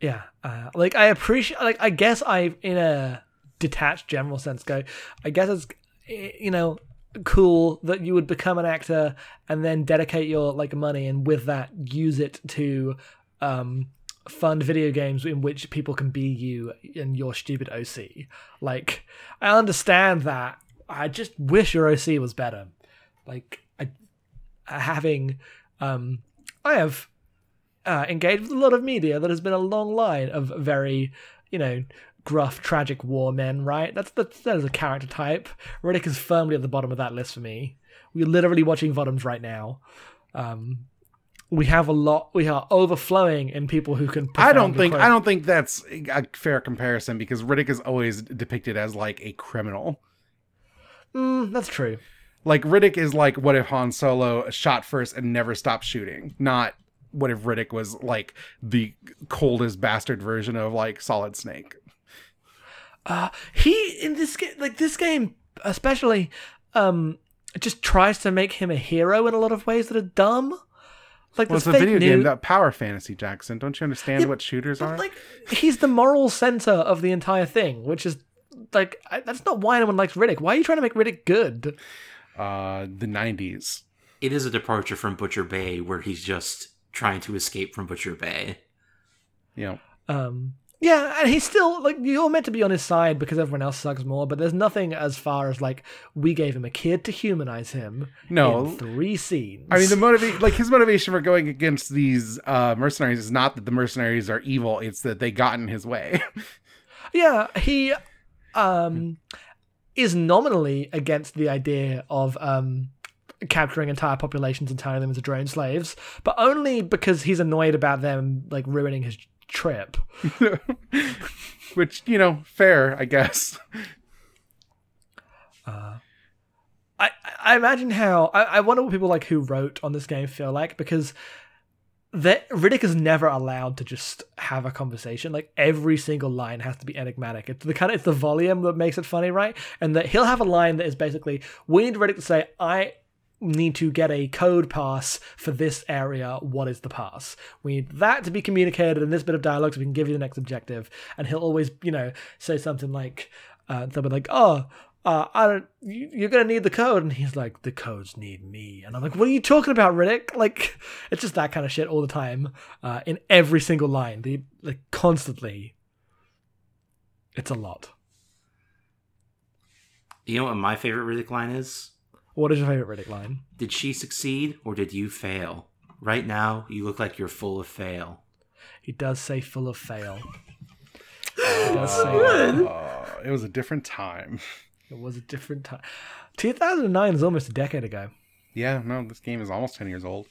Yeah, uh, like I appreciate. Like I guess I, in a detached general sense, go. I guess it's eh, you know cool that you would become an actor and then dedicate your like money and with that use it to um fund video games in which people can be you and your stupid OC. Like I understand that. I just wish your OC was better. Like I having um I have uh, engaged with a lot of media that has been a long line of very, you know, gruff, tragic war men, right? That's, that's that is a character type. Riddick is firmly at the bottom of that list for me. We're literally watching Votoms right now. Um, we have a lot. We are overflowing in people who can. I don't think quote- I don't think that's a fair comparison because Riddick is always depicted as like a criminal. Mm, that's true. Like Riddick is like what if Han Solo shot first and never stopped shooting, not what if Riddick was like the coldest bastard version of like Solid Snake. Uh, he in this game, like this game, especially, um, just tries to make him a hero in a lot of ways that are dumb. Like Well, this it's a video new- game, that power fantasy, Jackson. Don't you understand Yeah, what shooters But, are? like he's the moral center of the entire thing, which is like I, that's not why anyone likes Riddick. Why are you trying to make Riddick good? uh, the '90s. It is a departure from Butcher Bay where he's just trying to escape from Butcher Bay. You know, Um, yeah, and he's still like you're meant to be on his side because everyone else sucks more. But there's nothing as far as like we gave him a kid to humanize him. No. in three scenes. I mean, the motivate like his motivation for going against these uh, mercenaries is not that the mercenaries are evil; it's that they got in his way. Yeah, he um is nominally against the idea of um capturing entire populations and turning them into drone slaves, but only because he's annoyed about them like ruining his trip. Which you know, fair, I guess. Uh, I I imagine how I, I wonder what people like who wrote on this game feel like because that Riddick is never allowed to just have a conversation. Like every single line has to be enigmatic. It's the kind of it's the volume that makes it funny, right? And that he'll have a line that is basically, we need Riddick to say, I need to get a code pass for this area. What is the pass? We need that to be communicated in this bit of dialogue so we can give you the next objective. And he'll always, you know, say something like, uh, be like, oh, uh, I don't, you, you're gonna need the code, and he's like, the codes need me, and I'm like, what are you talking about, Riddick? Like, it's just that kind of shit all the time, uh, in every single line, the like constantly. It's a lot. You know what my favorite Riddick line is? What is your favorite Riddick line? Did she succeed or did you fail? Right now, you look like you're full of fail. He does say full of fail. He does say that. Uh, it was a different time. It was a different time. 2009 is almost a decade ago. Yeah, no, this game is almost ten years old.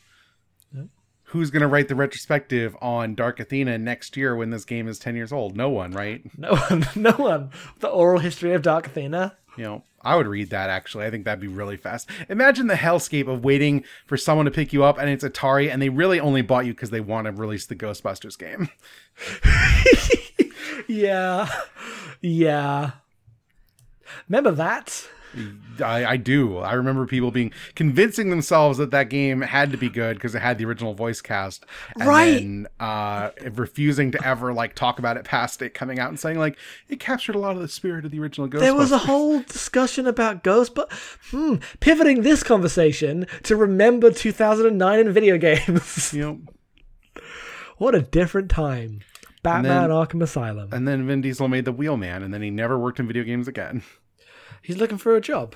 Yeah. Who's gonna write the retrospective on Dark Athena next year when this game is ten years old? No one, right? No one, no one. The oral history of Dark Athena. You know, I would read that actually. I think that'd be really fast. Imagine the hellscape of waiting for someone to pick you up and it's Atari and they really only bought you because they want to release the Ghostbusters game. Yeah. Yeah. Remember that? I, I do. I remember people being convincing themselves that that game had to be good because it had the original voice cast, and Right. then uh, refusing to ever like talk about it past it coming out and saying like it captured a lot of the spirit of the original Ghost. There was a whole discussion about Ghost, but hmm, pivoting this conversation to remember 2009 in video games. know, what a different time. Batman then- Arkham Asylum. and then Vin Diesel made the Wheelman, and then he never worked in video games again. He's looking for a job.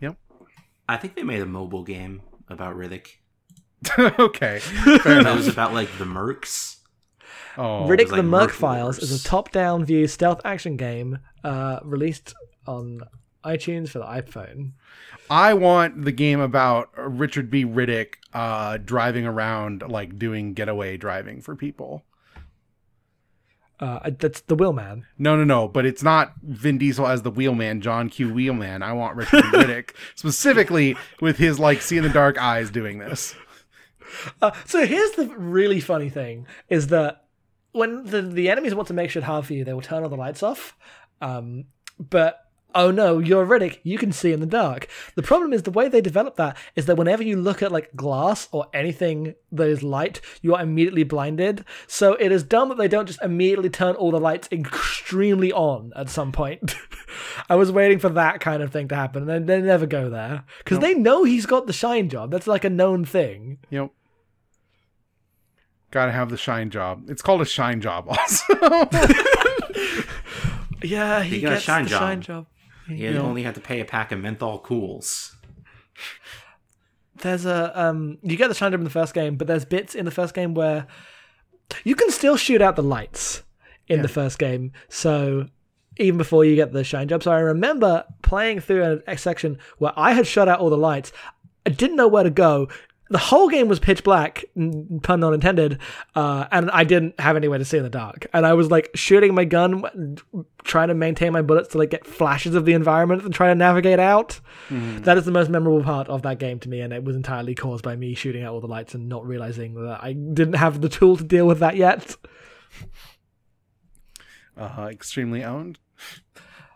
Yep. I think they made a mobile game about Riddick. okay. Fair It enough. was about like the mercs. Oh, Riddick like the Merc Merc Files is a top-down view stealth action game uh, released on iTunes for the iPhone. I want the game about Richard B. Riddick uh, driving around, like doing getaway driving for people. Uh, that's the Wheelman. No, no, no. But it's not Vin Diesel as the wheelman, John Q. Wheelman. I want Richard. Riddick specifically with his like see in the dark eyes doing this. Uh, so here's the really funny thing: is that when the the enemies want to make shit hard for you, they will turn all the lights off. Um, but oh no, you're Riddick. You can see in the dark. The problem is the way they develop that is that whenever you look at like glass or anything that is light, you are immediately blinded. So it is dumb that they don't just immediately turn all the lights extremely on at some point. I was waiting for that kind of thing to happen, and they, they never go there because they know he's got the shine job. That's like a known thing. You know, gotta have the shine job. It's called a shine job, also. Yeah, he, He got a gets shine the job. shine job. He only had to pay a pack of menthol cools. There's a um, you get the shine job in the first game, but there's bits in the first game where you can still shoot out the lights in the first game. So even before you get the shine job, so I remember playing through a section where I had shut out all the lights. I didn't know where to go. The whole game was pitch black, n- pun not intended, uh, and I didn't have anywhere to see in the dark. And I was like shooting my gun, trying to maintain my bullets to like get flashes of the environment and try to navigate out. That is the most memorable part of that game to me, and it was entirely caused by me shooting out all the lights and not realizing that I didn't have the tool to deal with that yet. uh, extremely owned.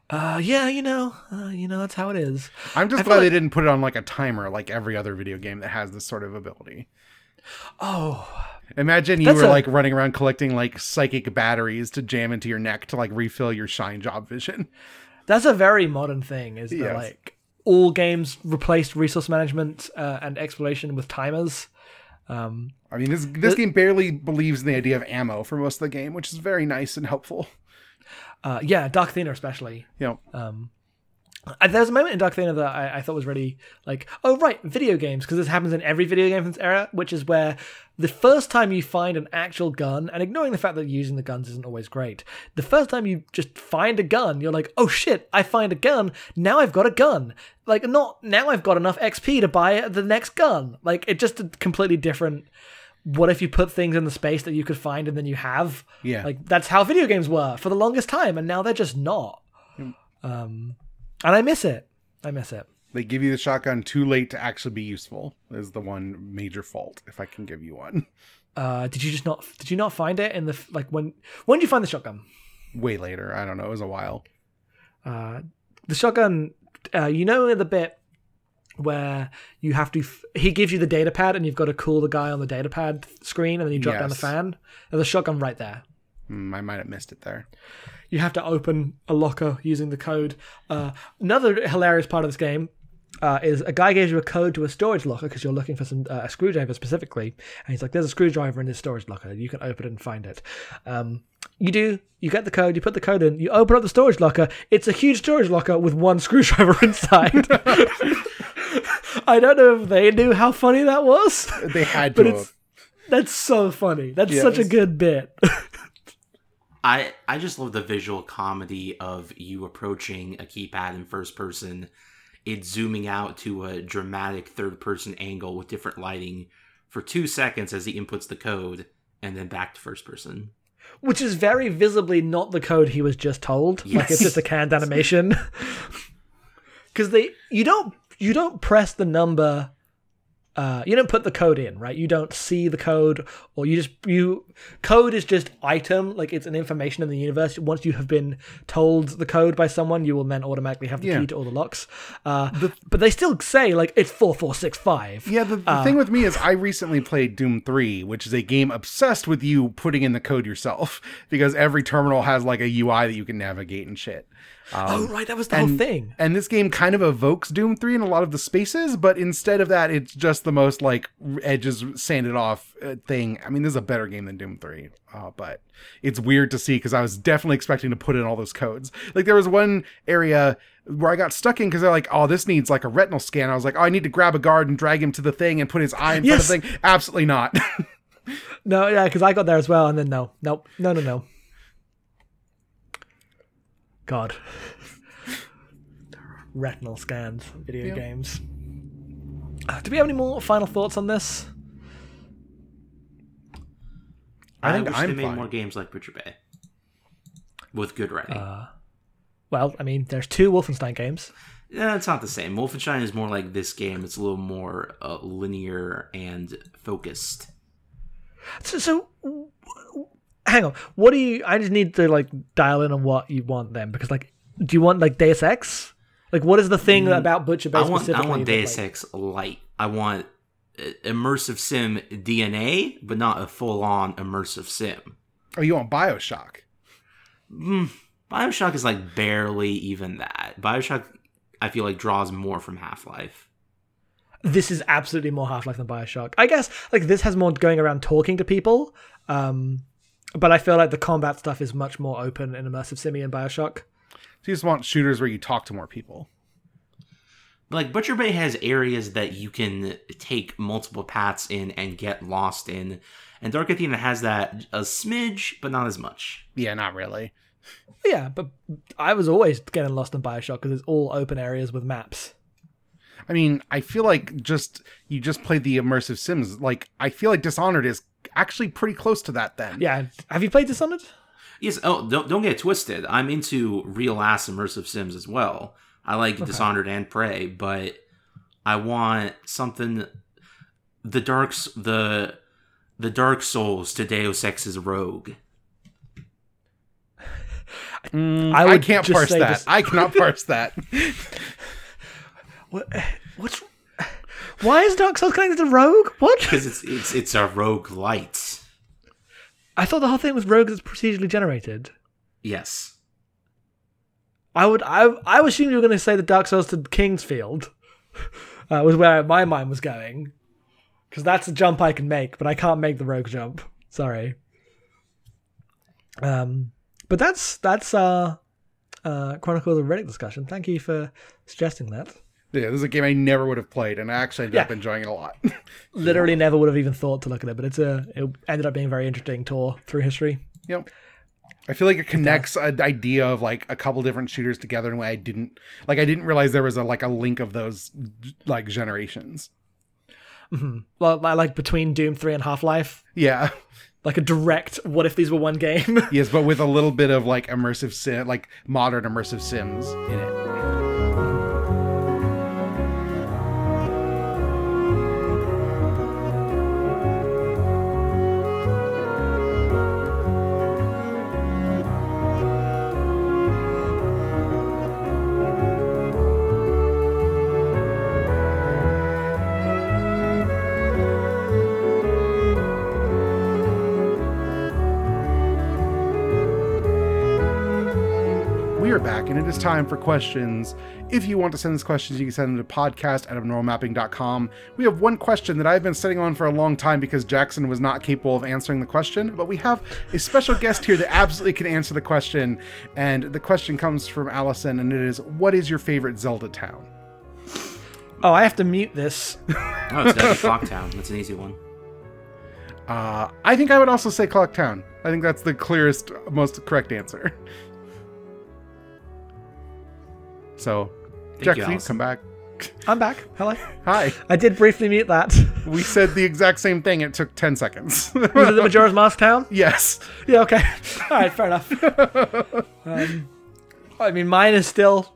Uh, yeah, you know, uh, you know that's how it is. I'm just I glad they like- didn't put it on like a timer like every other video game that has this sort of ability. Oh, Imagine you That's were a- like running around collecting like psychic batteries to jam into your neck to like refill your shine job vision. that's a very modern thing. Is that like all games replaced resource management uh, and exploration with timers? Um, I mean, this this game barely believes in the idea of ammo for most of the game, which is very nice and helpful. Uh, yeah, Dark Athena especially. Yeah. Um, there's a moment in Dark Athena that I, I thought was really like, oh right, video games, because this happens in every video game from this era, which is where the first time you find an actual gun, and ignoring the fact that using the guns isn't always great, the first time you just find a gun, you're like, oh shit, I find a gun, now I've got a gun. Like, not now I've got enough XP to buy the next gun. Like, it's just a completely different. What if you put things in the space that you could find and then you have? Yeah. Like, that's how video games were for the longest time, and now they're just not. Um, and I miss it. I miss it. they give you the shotgun too late to actually be useful. Is the one major fault. If I can give you one, Uh, did you just not? Did you not find it in the like when? When did you find the shotgun? way later. I don't know. It was a while. Uh, the shotgun. Uh, you know the bit where you have to. F- he gives you the data pad, and you've got to cool the guy on the data pad screen, and then you drop down the fan. There's a shotgun right there. Hmm, I might have missed it there. You have to open a locker using the code. Uh, another hilarious part of this game uh, is a guy gives you a code to a storage locker because you're looking for some uh, a screwdriver specifically, and he's like, "There's a screwdriver in this storage locker. You can open it and find it." Um, you do. You get the code. You put the code in. You open up the storage locker. It's a huge storage locker with one screwdriver inside. I don't know if they knew how funny that was, They had to. but it's that's so funny. That's such a good bit. I I just love the visual comedy of you approaching a keypad in first person, it zooming out to a dramatic third person angle with different lighting for two seconds as he inputs the code, and then back to first person. which is very visibly not the code he was just told. Like it's just a canned animation. Because they, you don't, you don't press the number uh, you don't put the code in, right? You don't see the code, or you just you code is just item, like it's an information in the universe. Once you have been told the code by someone, you will then automatically have the Yeah. key to all the locks. Uh, but they still say like it's four four six five. Yeah, the, the thing with me is I recently played Doom 3, which is a game obsessed with you putting in the code yourself because every terminal has like a UI that you can navigate and shit. Oh right, that was the whole thing. And this game kind of evokes Doom 3 in a lot of the spaces, but instead of that, it's just the most like edges sanded off uh, thing. I mean, this is a better game than Doom 3, uh, but it's weird to see because I was definitely expecting to put in all those codes. Like, there was one area where I got stuck in because they're like, oh, this needs like a retinal scan. I was like, oh, I need to grab a guard and drag him to the thing and put his eye in Yes. front of the thing. Absolutely not. No, yeah, because I got there as well, and then no, nope, no, no, no. God. Retinal scans, video games. Uh, do we have any more final thoughts on this? I I, think wish I'm they made fine. more games like Butcher Bay with good writing. Well, I mean, there's two Wolfenstein games. yeah, it's not the same. Wolfenstein is more like this game. It's a little more uh, linear and focused. So, so w- w- hang on. What do you? I just need to like dial in on what you want then, because like, do you want like Deus Ex? Like, what is the thing about Butcher Bay Mm, I want I want that, Deus like- Ex light. I want uh, immersive sim DNA, but not a full on immersive sim. oh, you want Bioshock? Bioshock is like barely even that. Bioshock, I feel like draws more from Half Life. this is absolutely more Half Life than Bioshock. I guess like this has more going around talking to people, um, but I feel like the combat stuff is much more open and immersive simi in Bioshock. So you just want shooters where you talk to more people. Like Butcher Bay has areas that you can take multiple paths in and get lost in, and Dark Athena has that a smidge, but not as much. Yeah, not really. Yeah, but I was always getting lost in Bioshock because it's all open areas with maps. I mean, I feel like just you just play the immersive sims. Like I feel like Dishonored is actually pretty close to that. Then Yeah, have you played Dishonored? Yes. Oh, don't don't get it twisted. I'm into real ass immersive sims as well. I like Dishonored and Prey, but I want something. The darks the the Dark Souls to Deus Ex's Rogue. Mm, I I, would can't parse that. dis- I cannot parse that. What? What's? Why is Dark Souls connected to Rogue? What? because it's it's it's a rogue light. I thought the whole thing was Rogue that's procedurally generated. Yes, I would. I. I was assuming you were going to say the Dark Souls to King's Field. Uh, was where my mind was going, because that's a jump I can make, but I can't make the Rogue jump. Sorry. Um, but that's that's uh, uh, Chronicles of Riddick discussion. Thank you for suggesting that. Yeah, this is a game I never would have played, and I actually ended up enjoying it a lot. Literally never would have even thought to look at it, but it's a. It ended up being a very interesting tour through history. yep. I feel like it connects an idea of like a couple different shooters together in a way I didn't like. I didn't realize there was a like a link of those like generations. Mm-hmm. Well, like between Doom Three and Half Life, Yeah. like a direct. What if these were one game? Yes, but with a little bit of like immersive sim, like modern immersive sims in it. Is time for questions. If you want to send us questions, you can send them to podcast at abnormalmapping.com. We have one question that I've been sitting on for a long time because Jackson was not capable of answering the question, but we have a special guest here that absolutely can answer the question. And the question comes from Allison, and it is What is your favorite Zelda town? oh, I have to mute this. oh, it's Clock Town. That's an easy one. Uh, I think I would also say Clock Town. I think that's the clearest, most correct answer. So, you, Jackson, you Allison. come back. I'm back. Hello. Hi. I did briefly mute that. We said the exact same thing. It took 10 seconds. Was it the Majora's Mask town? yes. Yeah. Okay. All right. Fair enough. Um, I mean, mine is still.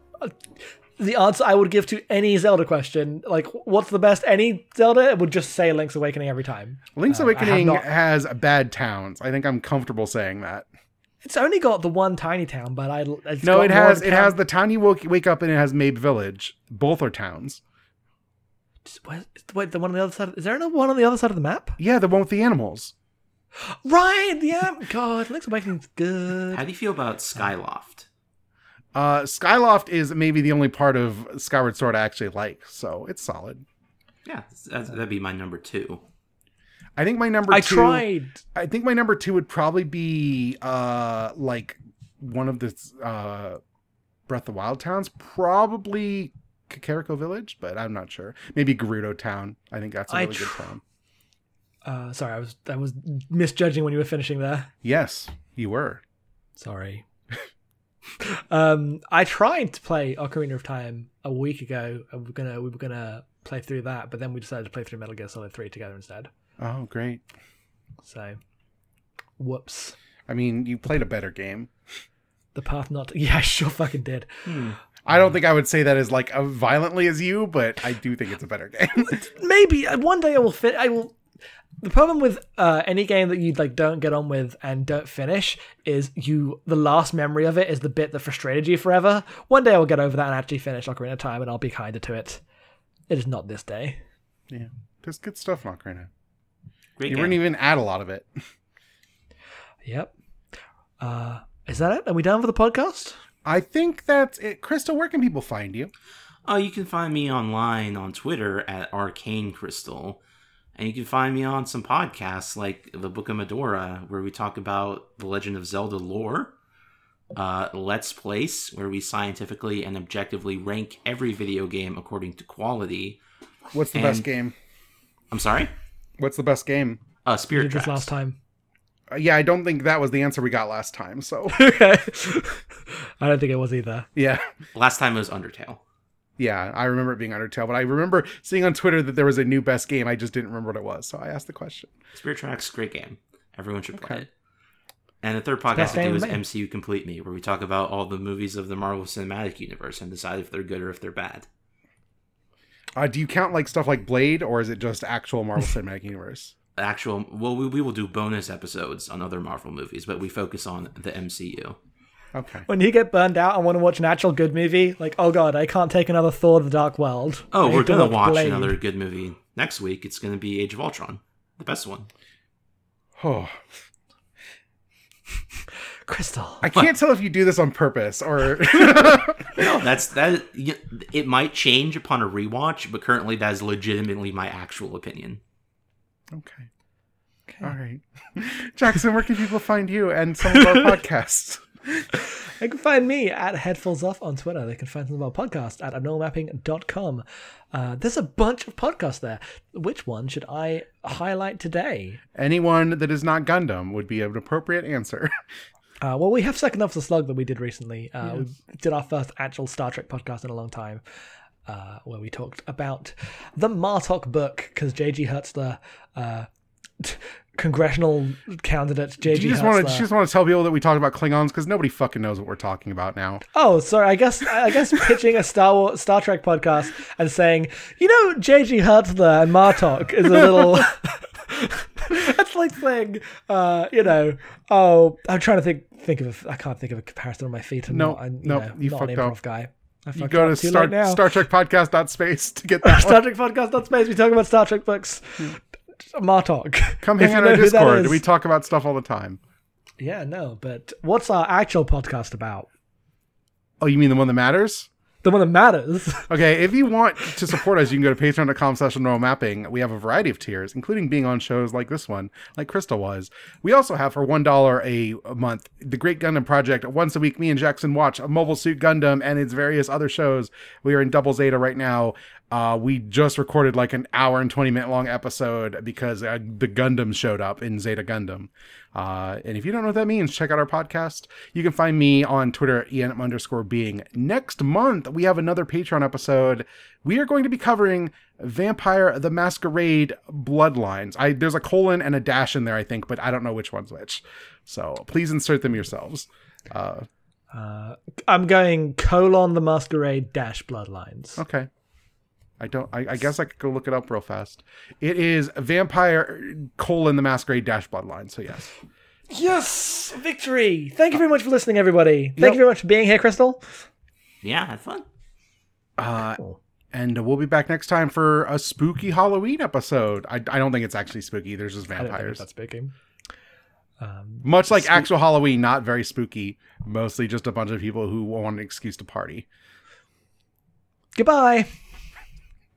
the answer I would give to any Zelda question. Like, what's the best any Zelda? It would just say Link's Awakening every time. Link's Uh, I have Awakening not- has bad towns. I think I'm comfortable saying that. It's only got the one tiny town, but I it's No, it has it town- has the town you woke, wake up in. It has Mabe Village. Both are towns. Wait, wait, the one on the other side. Is there another one on the other side of the map? Yeah, the one with the animals. Right. Yeah. God, Link's Awakening's good. How do you feel about Skyloft? Uh, Skyloft is maybe the only part of Skyward Sword I actually like, so it's solid. Yeah, that'd be my number two. I think my number I two. tried. I think my number two would probably be uh like one of the uh Breath of Wild towns, probably Kakariko Village, but I'm not sure. Maybe Gerudo Town. I think that's a really good tr- town. Uh, sorry, I was I was misjudging when you were finishing there. Yes, you were. Sorry. um, I tried to play Ocarina of Time a week ago. And we were gonna we were gonna play through that, but then we decided to play through Metal Gear Solid Three together instead. Oh, great. So, whoops. I mean, you played a better game. The path not. Yeah, I sure fucking did. I don't think I would say that as like uh, violently as you, but I do think it's a better game. Maybe uh, one day I will fit. I will. The problem with uh, any game that you like don't get on with and don't finish is you. The last memory of it is the bit that frustrated you forever. One day I will get over that and actually finish Ocarina of Time, and I'll be kinder to it. It is not this day. yeah, there's good stuff in Ocarina. Great You game. wouldn't even add a lot of it. Yep. Uh, is that it? Are we done for the podcast? I think that's it. Crystal, where can people find you? Oh, you can find me online on Twitter at Arcane Crystal. And you can find me on some podcasts like The Book of Mudora, where we talk about the Legend of Zelda lore. Uh, Let's Place, where we scientifically and objectively rank every video game according to quality. What's the And- best game? I'm sorry? What's the best game? Uh, Spirit did this Tracks. last time. Uh, yeah, I don't think that was the answer we got last time. So okay. I don't think it was either. yeah, Last time it was Undertale. yeah, I remember it being Undertale, but I remember seeing on Twitter that there was a new best game. I just didn't remember what it was, so I asked the question. Spirit Tracks, great game. Everyone should play Okay. it. And the third podcast best I do is made. MCU Complete Me, where we talk about all the movies of the Marvel Cinematic Universe and decide if they're good or if they're bad. Uh, do you count like stuff like Blade, or is it just actual Marvel Cinematic Universe? Actual, well, we, we will do bonus episodes on other Marvel movies, but we focus on the MCU. Okay. When you get burned out and want to watch an actual good movie, like, oh god, I can't take another Thor: The Dark World. Oh, I we're gonna watch Blade. another good movie next week. It's gonna be Age of Ultron, the best one. Oh, Crystal. I can't tell if you do this on purpose or. No, that's that. It might change upon a rewatch, but currently that is legitimately my actual opinion. okay. All right. Jackson, where can people find you and some of our podcasts? They can find me at Headfuls Off on Twitter. They can find some of our podcasts at abnormalmapping.com. Uh, there's a bunch of podcasts there. Which one should I highlight today? Anyone that is not Gundam would be an appropriate answer. Uh, well, we have Second Off the Slug that we did recently. Uh, We did our first actual Star Trek podcast in a long time, uh, where we talked about the Martok book because J.G. Hertzler, uh, congressional candidate J.G. you just Hertzler. want to just want to tell people that we talk about Klingons because nobody fucking knows what we're talking about now. Oh, sorry. I guess I guess pitching a Star Wars, Star Trek podcast and saying, you know, J.G. Hertzler and Martok is a little. That's like saying, uh, you know, oh, I'm trying to think think of. A, I can't think of a comparison on my feet. I'm No, not, I'm, you no, know, you not an fucked improv up. guy. I You go to Star. Star Trek Podcast.space to get that Star. Trek podcast. Space. We talk about Star Trek books. Martok. Come hang you on our Discord. is. We talk about stuff all the time. Yeah, no, but what's our actual podcast about? Oh, you mean the one that matters? The one that matters. Okay, if you want to support us, you can go to patreon.com slash neural mapping. We have a variety of tiers, including being on shows like this one, like Crystal was. We also have for $1 a, a month, The Great Gundam Project. Once a week, me and Jackson watch a Mobile Suit Gundam and its various other shows. We are in Double Zeta right now. Uh, we just recorded like an hour and 20 minute long episode because uh, the Gundam showed up in Zeta Gundam. Uh, and if you don't know what that means, check out our podcast. You can find me on Twitter at EN underscore being. Next month, we have another Patreon episode. We are going to be covering Vampire the Masquerade Bloodlines. I There's a colon and a dash in there, I think, but I don't know which one's which. So please insert them yourselves. Uh, Uh, I'm going colon the masquerade dash bloodlines. Okay. I don't. I, I guess I could go look it up real fast. It is vampire colon the masquerade dash bloodline. So yes. Yes, victory! Thank you very much for listening, everybody. Thank Yep. you very much for being here, Crystal. Yeah, had fun. Uh, Cool. and we'll be back next time for a spooky Halloween episode. I, I don't think it's actually spooky. There's just I don't think vampires. that's speaking. Um, Much like actual Halloween, not very spooky. Mostly just a bunch of people who want an excuse to party. goodbye.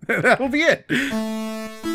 That'll be it.